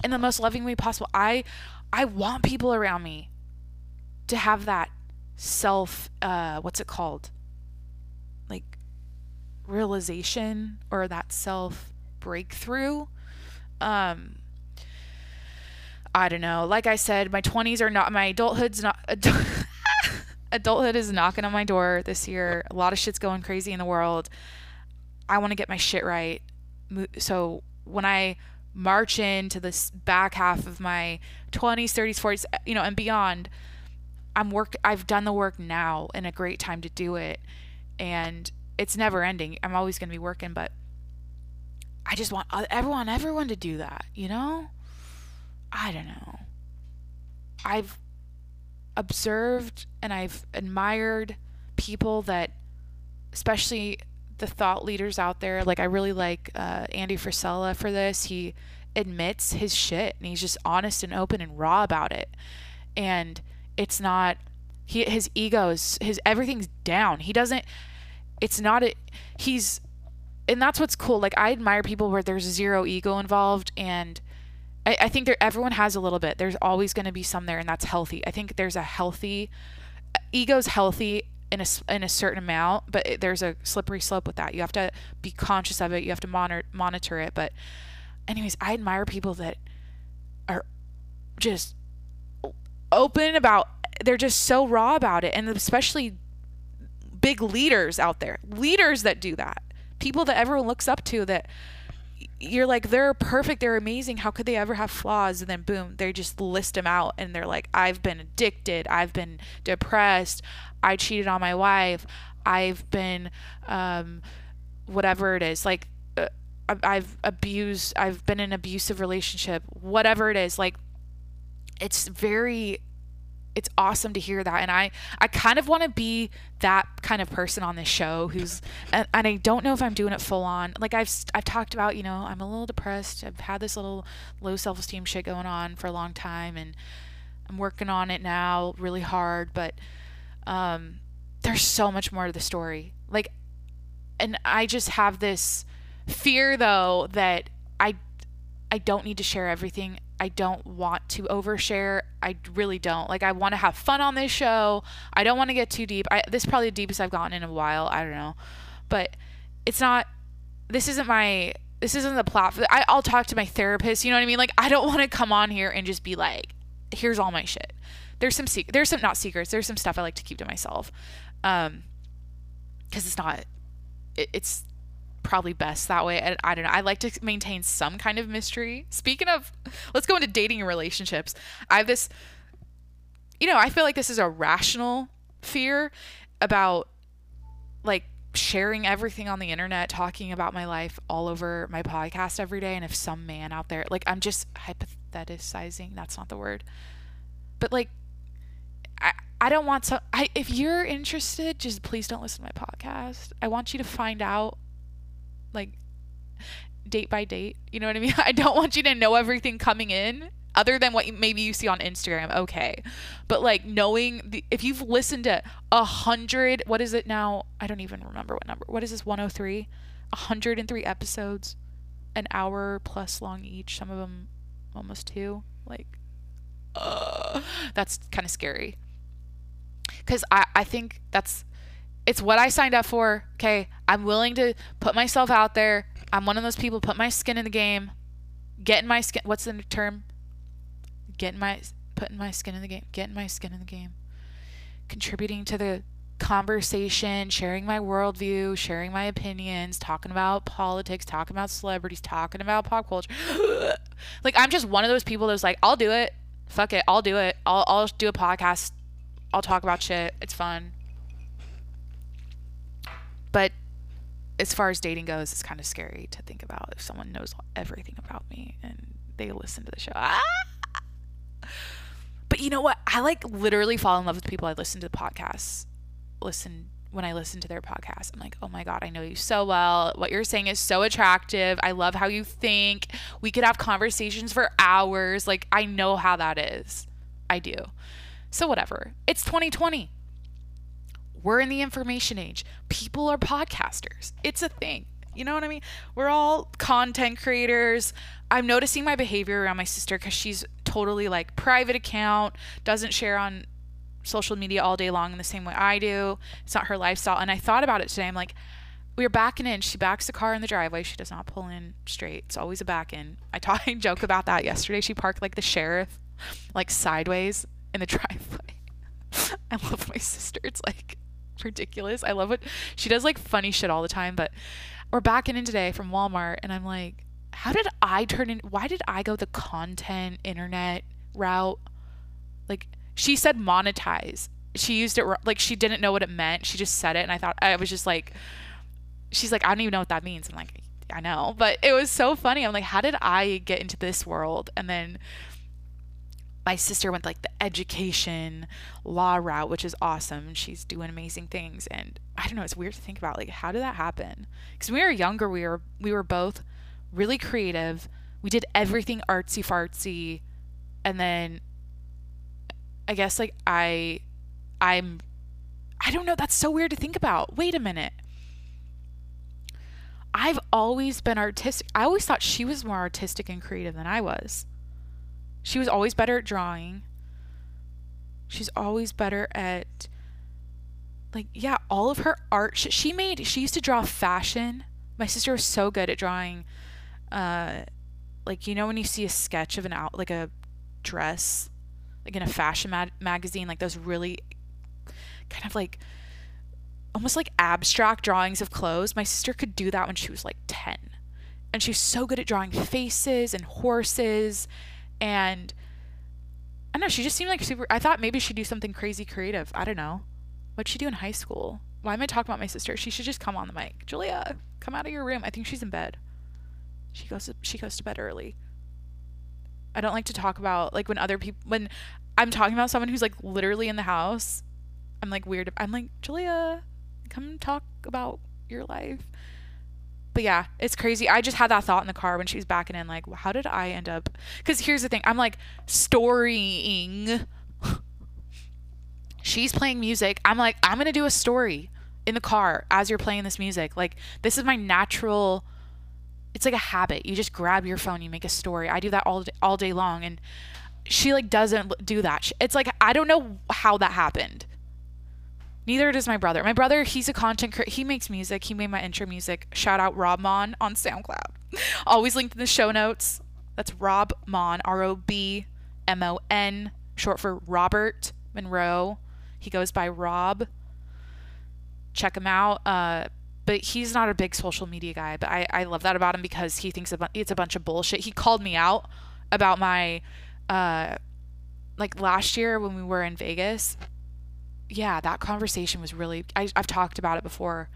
Speaker 1: in the most loving way possible, I I want people around me to have that self uh what's it called? Like realization or that self breakthrough. Um I don't know. Like I said, my 20s are not my adulthood's not adulthood is knocking on my door this year. A lot of shit's going crazy in the world. I want to get my shit right. So when I march into this back half of my 20s, 30s, 40s, you know, and beyond, I'm work I've done the work now and a great time to do it. And it's never ending. I'm always going to be working, but I just want everyone everyone to do that, you know? I don't know. I've observed and I've admired people that especially the thought leaders out there. Like I really like uh, Andy Frisella for this. He admits his shit and he's just honest and open and raw about it. And it's not he his ego is his everything's down. He doesn't. It's not a he's and that's what's cool. Like I admire people where there's zero ego involved and. I, I think there everyone has a little bit. There's always going to be some there, and that's healthy. I think there's a healthy ego's healthy in a, in a certain amount, but it, there's a slippery slope with that. You have to be conscious of it. You have to monitor monitor it. But, anyways, I admire people that are just open about. They're just so raw about it, and especially big leaders out there, leaders that do that, people that everyone looks up to that you're like they're perfect they're amazing how could they ever have flaws? And then boom they just list them out and they're like i've been addicted i've been depressed i cheated on my wife i've been um, whatever it is like uh, i've abused i've been in an abusive relationship whatever it is like it's very it's awesome to hear that and i i kind of want to be that kind of person on this show who's and, and, i don't know if i'm doing it full on like i've i've talked about you know i'm a little depressed i've had this little low self-esteem shit going on for a long time and i'm working on it now really hard but um there's so much more to the story like and i just have this fear though that I I don't need to share everything. I don't want to overshare. I really don't. Like I want to have fun on this show. I don't want to get too deep. I this is probably the deepest I've gotten in a while. I don't know. But it's not this isn't my this isn't the platform. I, I'll talk to my therapist. You know what I mean? Like I don't want to come on here and just be like, here's all my shit. There's some se- there's some not secrets. There's some stuff I like to keep to myself, um, because it's not. It, it's probably best that way. And I don't know. I like to maintain some kind of mystery. Speaking of, let's go into dating and relationships. I have this. You know, I feel like this is a rational fear about like sharing everything on the internet, talking about my life all over my podcast every day. And if some man out there, like, I'm just hypothesizing, that's not the word, but like, I, I don't want to. I, if you're interested, just please don't listen to my podcast. I want you to find out, like, date by date. You know what I mean? I don't want you to know everything coming in other than what maybe you see on Instagram, okay. But like knowing the, if you've listened to a hundred, what is it now? I don't even remember what number. What is this? 103? 103 episodes, an hour plus long each. Some of them almost two. Like, uh, that's kind of scary. Because I, I think that's it's what I signed up for. Okay, I'm willing to put myself out there. I'm one of those people put my skin in the game, getting my skin. What's the term? getting my putting my skin in the game, getting my skin in the game, contributing to the conversation, sharing my worldview, sharing my opinions, talking about politics, talking about celebrities, talking about pop culture. like I'm just one of those people that's like, I'll do it. Fuck it, I'll do it. I'll I'll do a podcast. I'll talk about shit. It's fun. But as far as dating goes, it's kind of scary to think about if someone knows everything about me and they listen to the show. Ah! But you know what? I like literally fall in love with people I listen to the podcasts. Listen when I listen to their podcast. I'm like, oh my God, I know you so well. What you're saying is so attractive. I love how you think. We could have conversations for hours. Like, I know how that is. I do. So, whatever. It's 2020. We're in the information age. People are podcasters. It's a thing. You know what I mean? We're all content creators. I'm noticing my behavior around my sister because she's totally like private account, doesn't share on social media all day long in the same way I do. It's not her lifestyle. And I thought about it today. I'm like, we were backing in. She backs the car in the driveway. She does not pull in straight. It's always a back in. I talk and joke about that yesterday. She parked like the sheriff, like sideways in the driveway. I love my sister. It's like ridiculous. I love it. She does like funny shit all the time. But we're backing in today from Walmart, and I'm like, how did I turn in? Why did I go the content internet route? Like she said monetize. She used it like she didn't know what it meant. She just said it, and I thought I was just like, she's like, I don't even know what that means. I'm like, I know, but it was so funny. I'm like, how did I get into this world? And then my sister went like the education law route, which is awesome. She's doing amazing things, and I don't know. It's weird to think about like how did that happen? Because we were younger, we were we were both really creative. We did everything artsy fartsy. And then I guess like I I'm I don't know, that's so weird to think about. Wait a minute. I've always been artistic. I always thought she was more artistic and creative than I was. She was always better at drawing. She's always better at like yeah, all of her art she made she used to draw fashion. My sister was so good at drawing uh, like you know when you see a sketch of an out like a dress, like in a fashion mag- magazine, like those really kind of like almost like abstract drawings of clothes. My sister could do that when she was like 10. And she's so good at drawing faces and horses and I don't know, she just seemed like super I thought maybe she'd do something crazy creative. I don't know. What'd she do in high school? Why am I talking about my sister? She should just come on the mic. Julia, come out of your room. I think she's in bed. She goes to, she goes to bed early. I don't like to talk about like when other people when I'm talking about someone who's like literally in the house. I'm like weird. I'm like Julia, come talk about your life. But yeah, it's crazy. I just had that thought in the car when she was backing in. Like, how did I end up? Because here's the thing. I'm like storying. She's playing music. I'm like, I'm gonna do a story in the car as you're playing this music. Like, this is my natural it's like a habit. You just grab your phone, you make a story. I do that all day, all day long and she like doesn't do that. It's like I don't know how that happened. Neither does my brother. My brother, he's a content creator. He makes music. He made my intro music. Shout out Rob Mon on SoundCloud. Always linked in the show notes. That's Rob Mon, R O B M O N, short for Robert Monroe. He goes by Rob. Check him out. Uh, but he's not a big social media guy. But I, I love that about him because he thinks it's a bunch of bullshit. He called me out about my, uh, like last year when we were in Vegas. Yeah, that conversation was really. I, I've talked about it before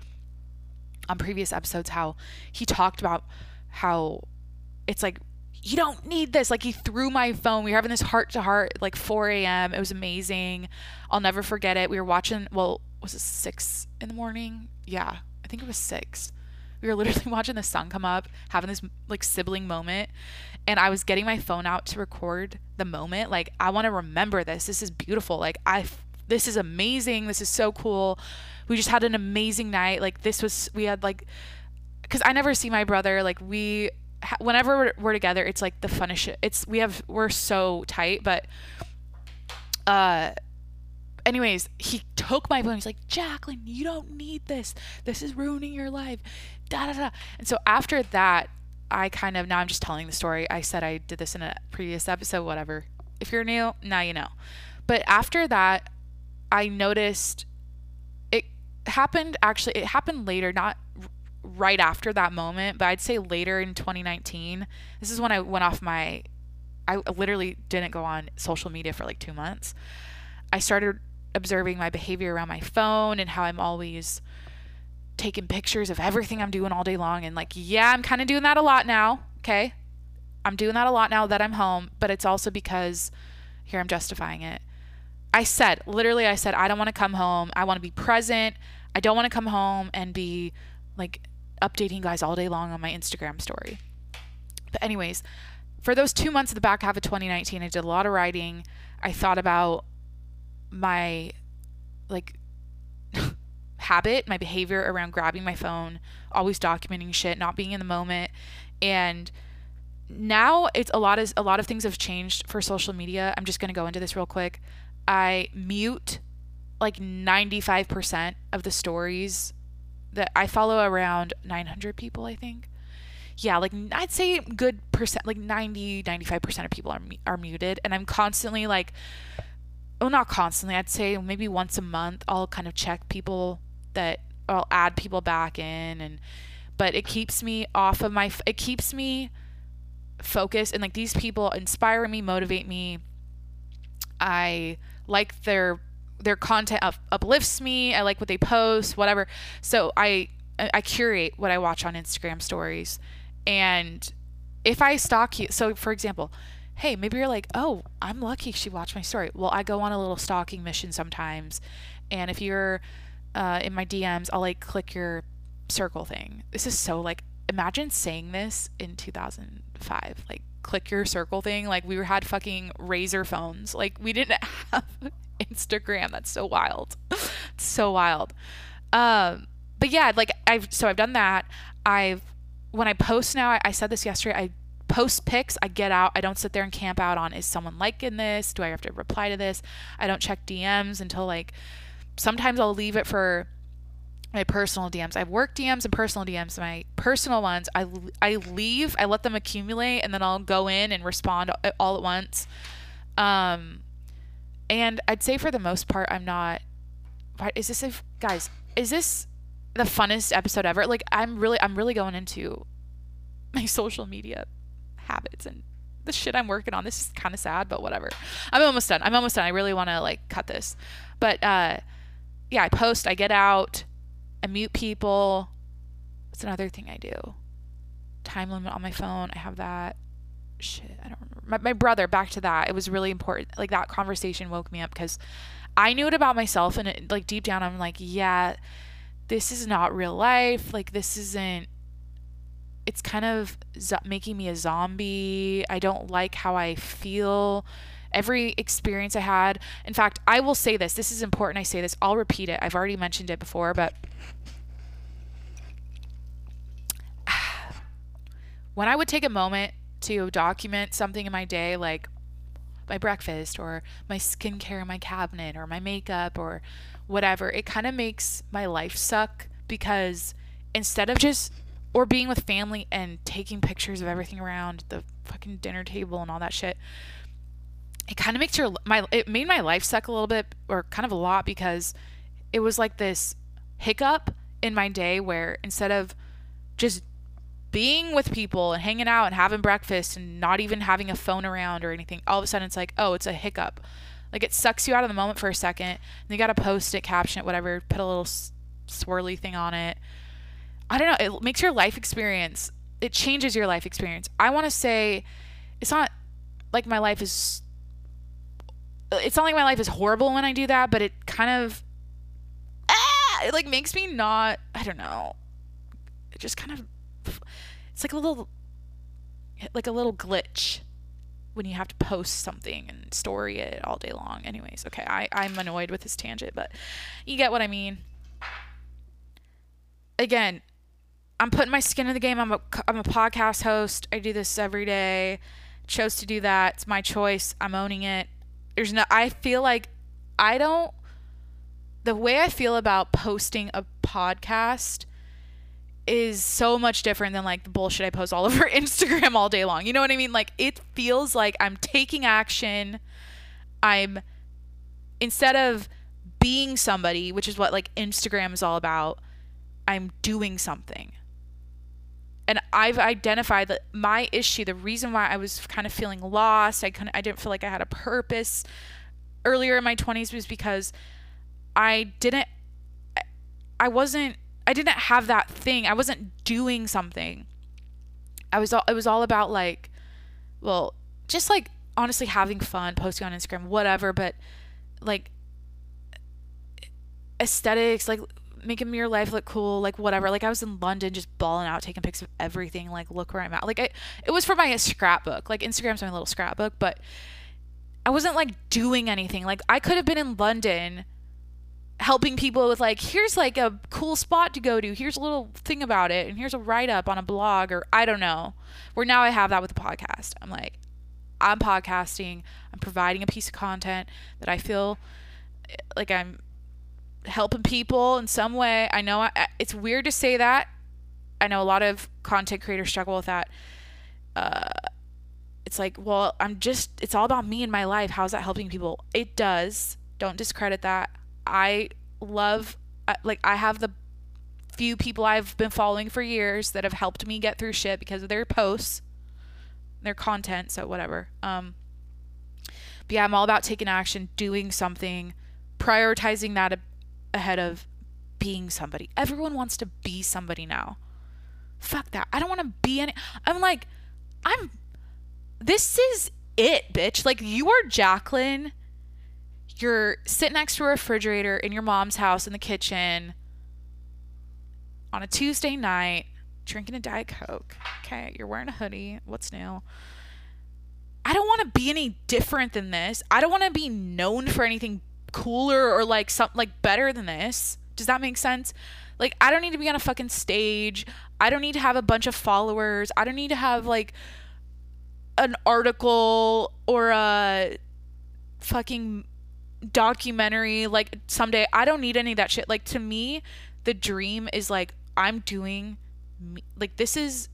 Speaker 1: on previous episodes how he talked about how it's like you don't need this. Like he threw my phone. We were having this heart to heart like 4 a.m. It was amazing. I'll never forget it. We were watching. Well, was it six in the morning? Yeah, I think it was six. We were literally watching the sun come up, having this like sibling moment, and I was getting my phone out to record the moment. Like I want to remember this. This is beautiful. Like I, this is amazing. This is so cool. We just had an amazing night. Like this was. We had like, because I never see my brother. Like we whenever we're, we're, together, it's like the funnest. It's we have we're so tight, but uh anyways, he took my phone. He's like, Jacqueline, you don't need this. This is ruining your life. Da da da. And so after that, I kind of now I'm just telling the story. I said I did this in a previous episode, whatever. If you're new, now you know. But after that, I noticed it happened actually it happened later, not right after that moment, but I'd say later in 2019. This is when I went off my I literally didn't go on social media for like 2 months. I started observing my behavior around my phone and how I'm always taking pictures of everything I'm doing all day long and like yeah, I'm kind of doing that a lot now, okay? I'm doing that a lot now that I'm home, but it's also because here I'm justifying it. I said, literally I said I don't want to come home. I want to be present. I don't want to come home and be like updating guys all day long on my Instagram story. But, anyways, for those two months of the back half of 2019, I did a lot of writing. I thought about my like habit, my behavior around grabbing my phone, always documenting shit, not being in the moment. And now it's a lot of a lot of things have changed for social media. I'm just going to go into this real quick. I mute like 95% of the stories that I follow around 900 people, I think. Yeah, like I'd say good percent, like 90, 95% of people are are muted, and I'm constantly like, well, not constantly. I'd say maybe once a month I'll kind of check people that I'll add people back in, and but it keeps me off of my. It keeps me focused, and like these people inspire me, motivate me. I like their their content up, uplifts me. I like what they post, whatever. So I I curate what I watch on Instagram stories. And if I stalk you, so for example, hey, maybe you're like, "Oh, I'm lucky she watched my story." Well, I go on a little stalking mission sometimes. And if you're uh, in my DMs, I'll like click your circle thing. This is so like imagine saying this in 2005. Like click your circle thing. Like we had fucking razor phones. Like we didn't have Instagram. That's so wild. so wild. Um, but yeah, like I've so I've done that. I've when I post now, I, I said this yesterday. I post pics. I get out. I don't sit there and camp out on is someone liking this? Do I have to reply to this? I don't check DMs until like sometimes I'll leave it for my personal DMs. I have work DMs and personal DMs. My personal ones, I, I leave, I let them accumulate, and then I'll go in and respond all at once. Um, and I'd say for the most part, I'm not. Is this a guys? Is this the funnest episode ever? Like I'm really, I'm really going into my social media habits and the shit I'm working on. This is kind of sad, but whatever. I'm almost done. I'm almost done. I really want to like cut this, but uh, yeah, I post. I get out. I mute people. It's another thing I do? Time limit on my phone. I have that shit, I don't remember. My, my brother, back to that. It was really important. Like that conversation woke me up because I knew it about myself and it, like deep down I'm like, yeah, this is not real life. Like this isn't it's kind of zo- making me a zombie. I don't like how I feel. Every experience I had. In fact, I will say this. This is important. I say this. I'll repeat it. I've already mentioned it before, but when I would take a moment to document something in my day, like my breakfast or my skincare in my cabinet or my makeup or whatever, it kind of makes my life suck because instead of just or being with family and taking pictures of everything around the fucking dinner table and all that shit it kind of makes your my it made my life suck a little bit or kind of a lot because it was like this hiccup in my day where instead of just being with people and hanging out and having breakfast and not even having a phone around or anything all of a sudden it's like oh it's a hiccup. Like it sucks you out of the moment for a second and you got to post it caption it whatever put a little swirly thing on it. I don't know it makes your life experience it changes your life experience. I want to say it's not like my life is uh, it's not like my life is horrible when I do that, but it kind of it like makes me not I don't know. It just kind of it's like a little like a little glitch when you have to post something and story it all day long. Anyways, okay, I, I'm annoyed with this tangent, but you get what I mean. Again, I'm putting my skin in the game. I'm a, I'm a podcast host. I do this every day. Chose to do that. It's my choice. I'm owning it there's no I feel like I don't the way I feel about posting a podcast is so much different than like the bullshit I post all over Instagram all day long. You know what I mean? Like it feels like I'm taking action. I'm instead of being somebody, which is what like Instagram is all about, I'm doing something. And I've identified that my issue, the reason why I was kind of feeling lost, I couldn't I didn't feel like I had a purpose earlier in my 20s was because I didn't I wasn't I didn't have that thing. I wasn't doing something. I was all it was all about like well, just like honestly having fun, posting on Instagram, whatever, but like aesthetics, like making your life look cool, like whatever. Like I was in London just balling out, taking pics of everything. Like look where I'm at. Like I, it was for my scrapbook. Like Instagram's my little scrapbook, but I wasn't like doing anything. Like I could have been in London helping people with like here's like a cool spot to go to here's a little thing about it and here's a write up on a blog or i don't know where now i have that with the podcast i'm like i'm podcasting i'm providing a piece of content that i feel eh, like i'm helping people in some way. I know I, it's weird to say that. I know a lot of content creators struggle with that. Uh, it's like, well, I'm just, it's all about me and my life. How's that helping people? It does. Don't discredit that. I love, like, I have the few people I've been following for years that have helped me get through shit because of their posts, their content. So, whatever. Um, but yeah, I'm all about taking action, doing something, prioritizing that ahead of being somebody. Everyone wants to be somebody now. Fuck that. I don't want to be any. I'm like, I'm. This is it, bitch. Like, you are Jacqueline. You're sitting next to a refrigerator in your mom's house in the kitchen on a Tuesday night, drinking a Diet Coke. Okay, you're wearing a hoodie. What's new? I don't want to be any different than this. I don't want to be known for anything cooler or like something like better than this. Does that make sense? Like I don't need to be on a fucking stage. I don't need to have a bunch of followers. I don't need to have like an article or a fucking documentary like someday. I don't need any of that shit. Like to me, the dream is like I'm doing me, like this is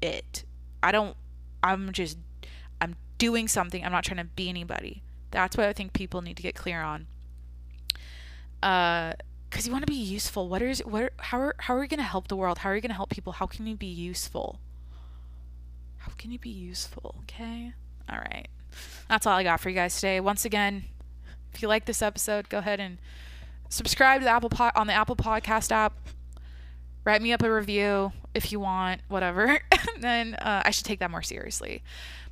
Speaker 1: it. I don't I'm just I'm doing something. I'm not trying to be anybody. That's what I think people need to get clear on uh because you want to be useful what is what how are how are you going to help the world how are you going to help people how can you be useful how can you be useful okay all right that's all i got for you guys today once again if you like this episode go ahead and subscribe to the apple pod on the apple podcast app. Write me up a review if you want whatever. Then uh, i should take that more seriously.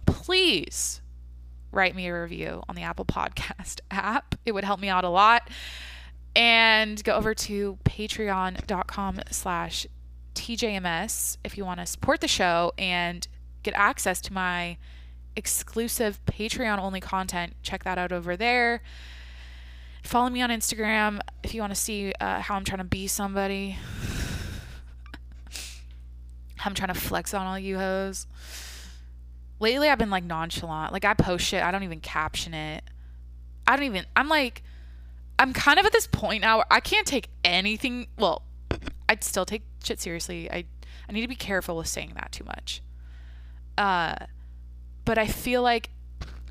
Speaker 1: Please write me a review on the apple podcast app. It would help me out a lot. And go over to patreon.com slash tjms if you want to support the show and get access to my exclusive patreon only content check that out over there follow me on instagram if you want to see uh, how i'm trying to be somebody I'm trying to flex on all you hoes. Lately, I've been like nonchalant. Like, I post shit, I don't even caption it. I don't even, I'm like, I'm kind of at this point now where I can't take anything. Well, I'd still take shit seriously. I, I need to be careful with saying that too much. Uh, but I feel like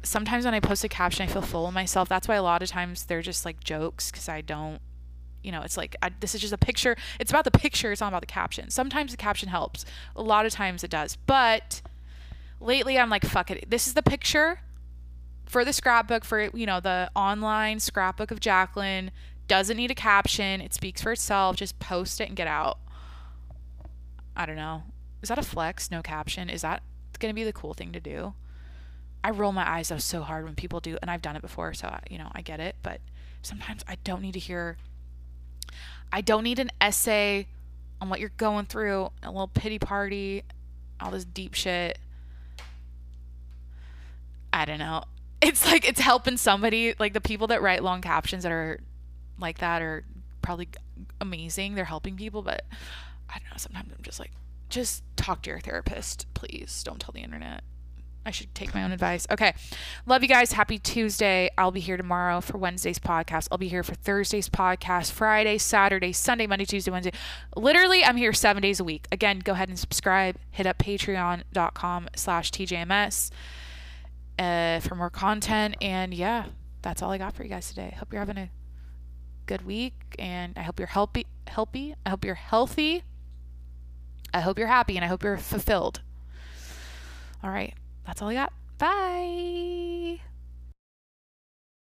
Speaker 1: sometimes when I post a caption, I feel full of myself. That's why a lot of times they're just like jokes because I don't, you know, it's like I, this is just a picture. It's about the picture. It's not about the caption. Sometimes the caption helps. A lot of times it does. But lately, I'm like, fuck it. This is the picture for the scrapbook for you know the online scrapbook of Jacqueline. Doesn't need a caption. It speaks for itself. Just post it and get out. I don't know. Is that a flex? No caption. Is that going to be the cool thing to do? I roll my eyes though so hard when people do, and I've done it before, so I, you know I get it. But sometimes I don't need to hear. I don't need an essay on what you're going through, a little pity party, all this deep shit. I don't know. It's like it's helping somebody. Like the people that write long captions that are like that are probably amazing. They're helping people, but I don't know. Sometimes I'm just like, just talk to your therapist, please. Don't tell the internet. I should take my own advice. Okay. Love you guys. Happy Tuesday. I'll be here tomorrow for Wednesday's podcast. I'll be here for Thursday's podcast, Friday, Saturday, Sunday, Monday, Tuesday, Wednesday. Literally, I'm here seven days a week. Again, go ahead and subscribe. Hit up patreon.com slash TJMS uh, for more content. And yeah, that's all I got for you guys today. Hope you're having a good week and I hope you're healthy. Healthy. I hope you're healthy. I hope you're happy and I hope you're fulfilled. All right. That's all I got. Bye.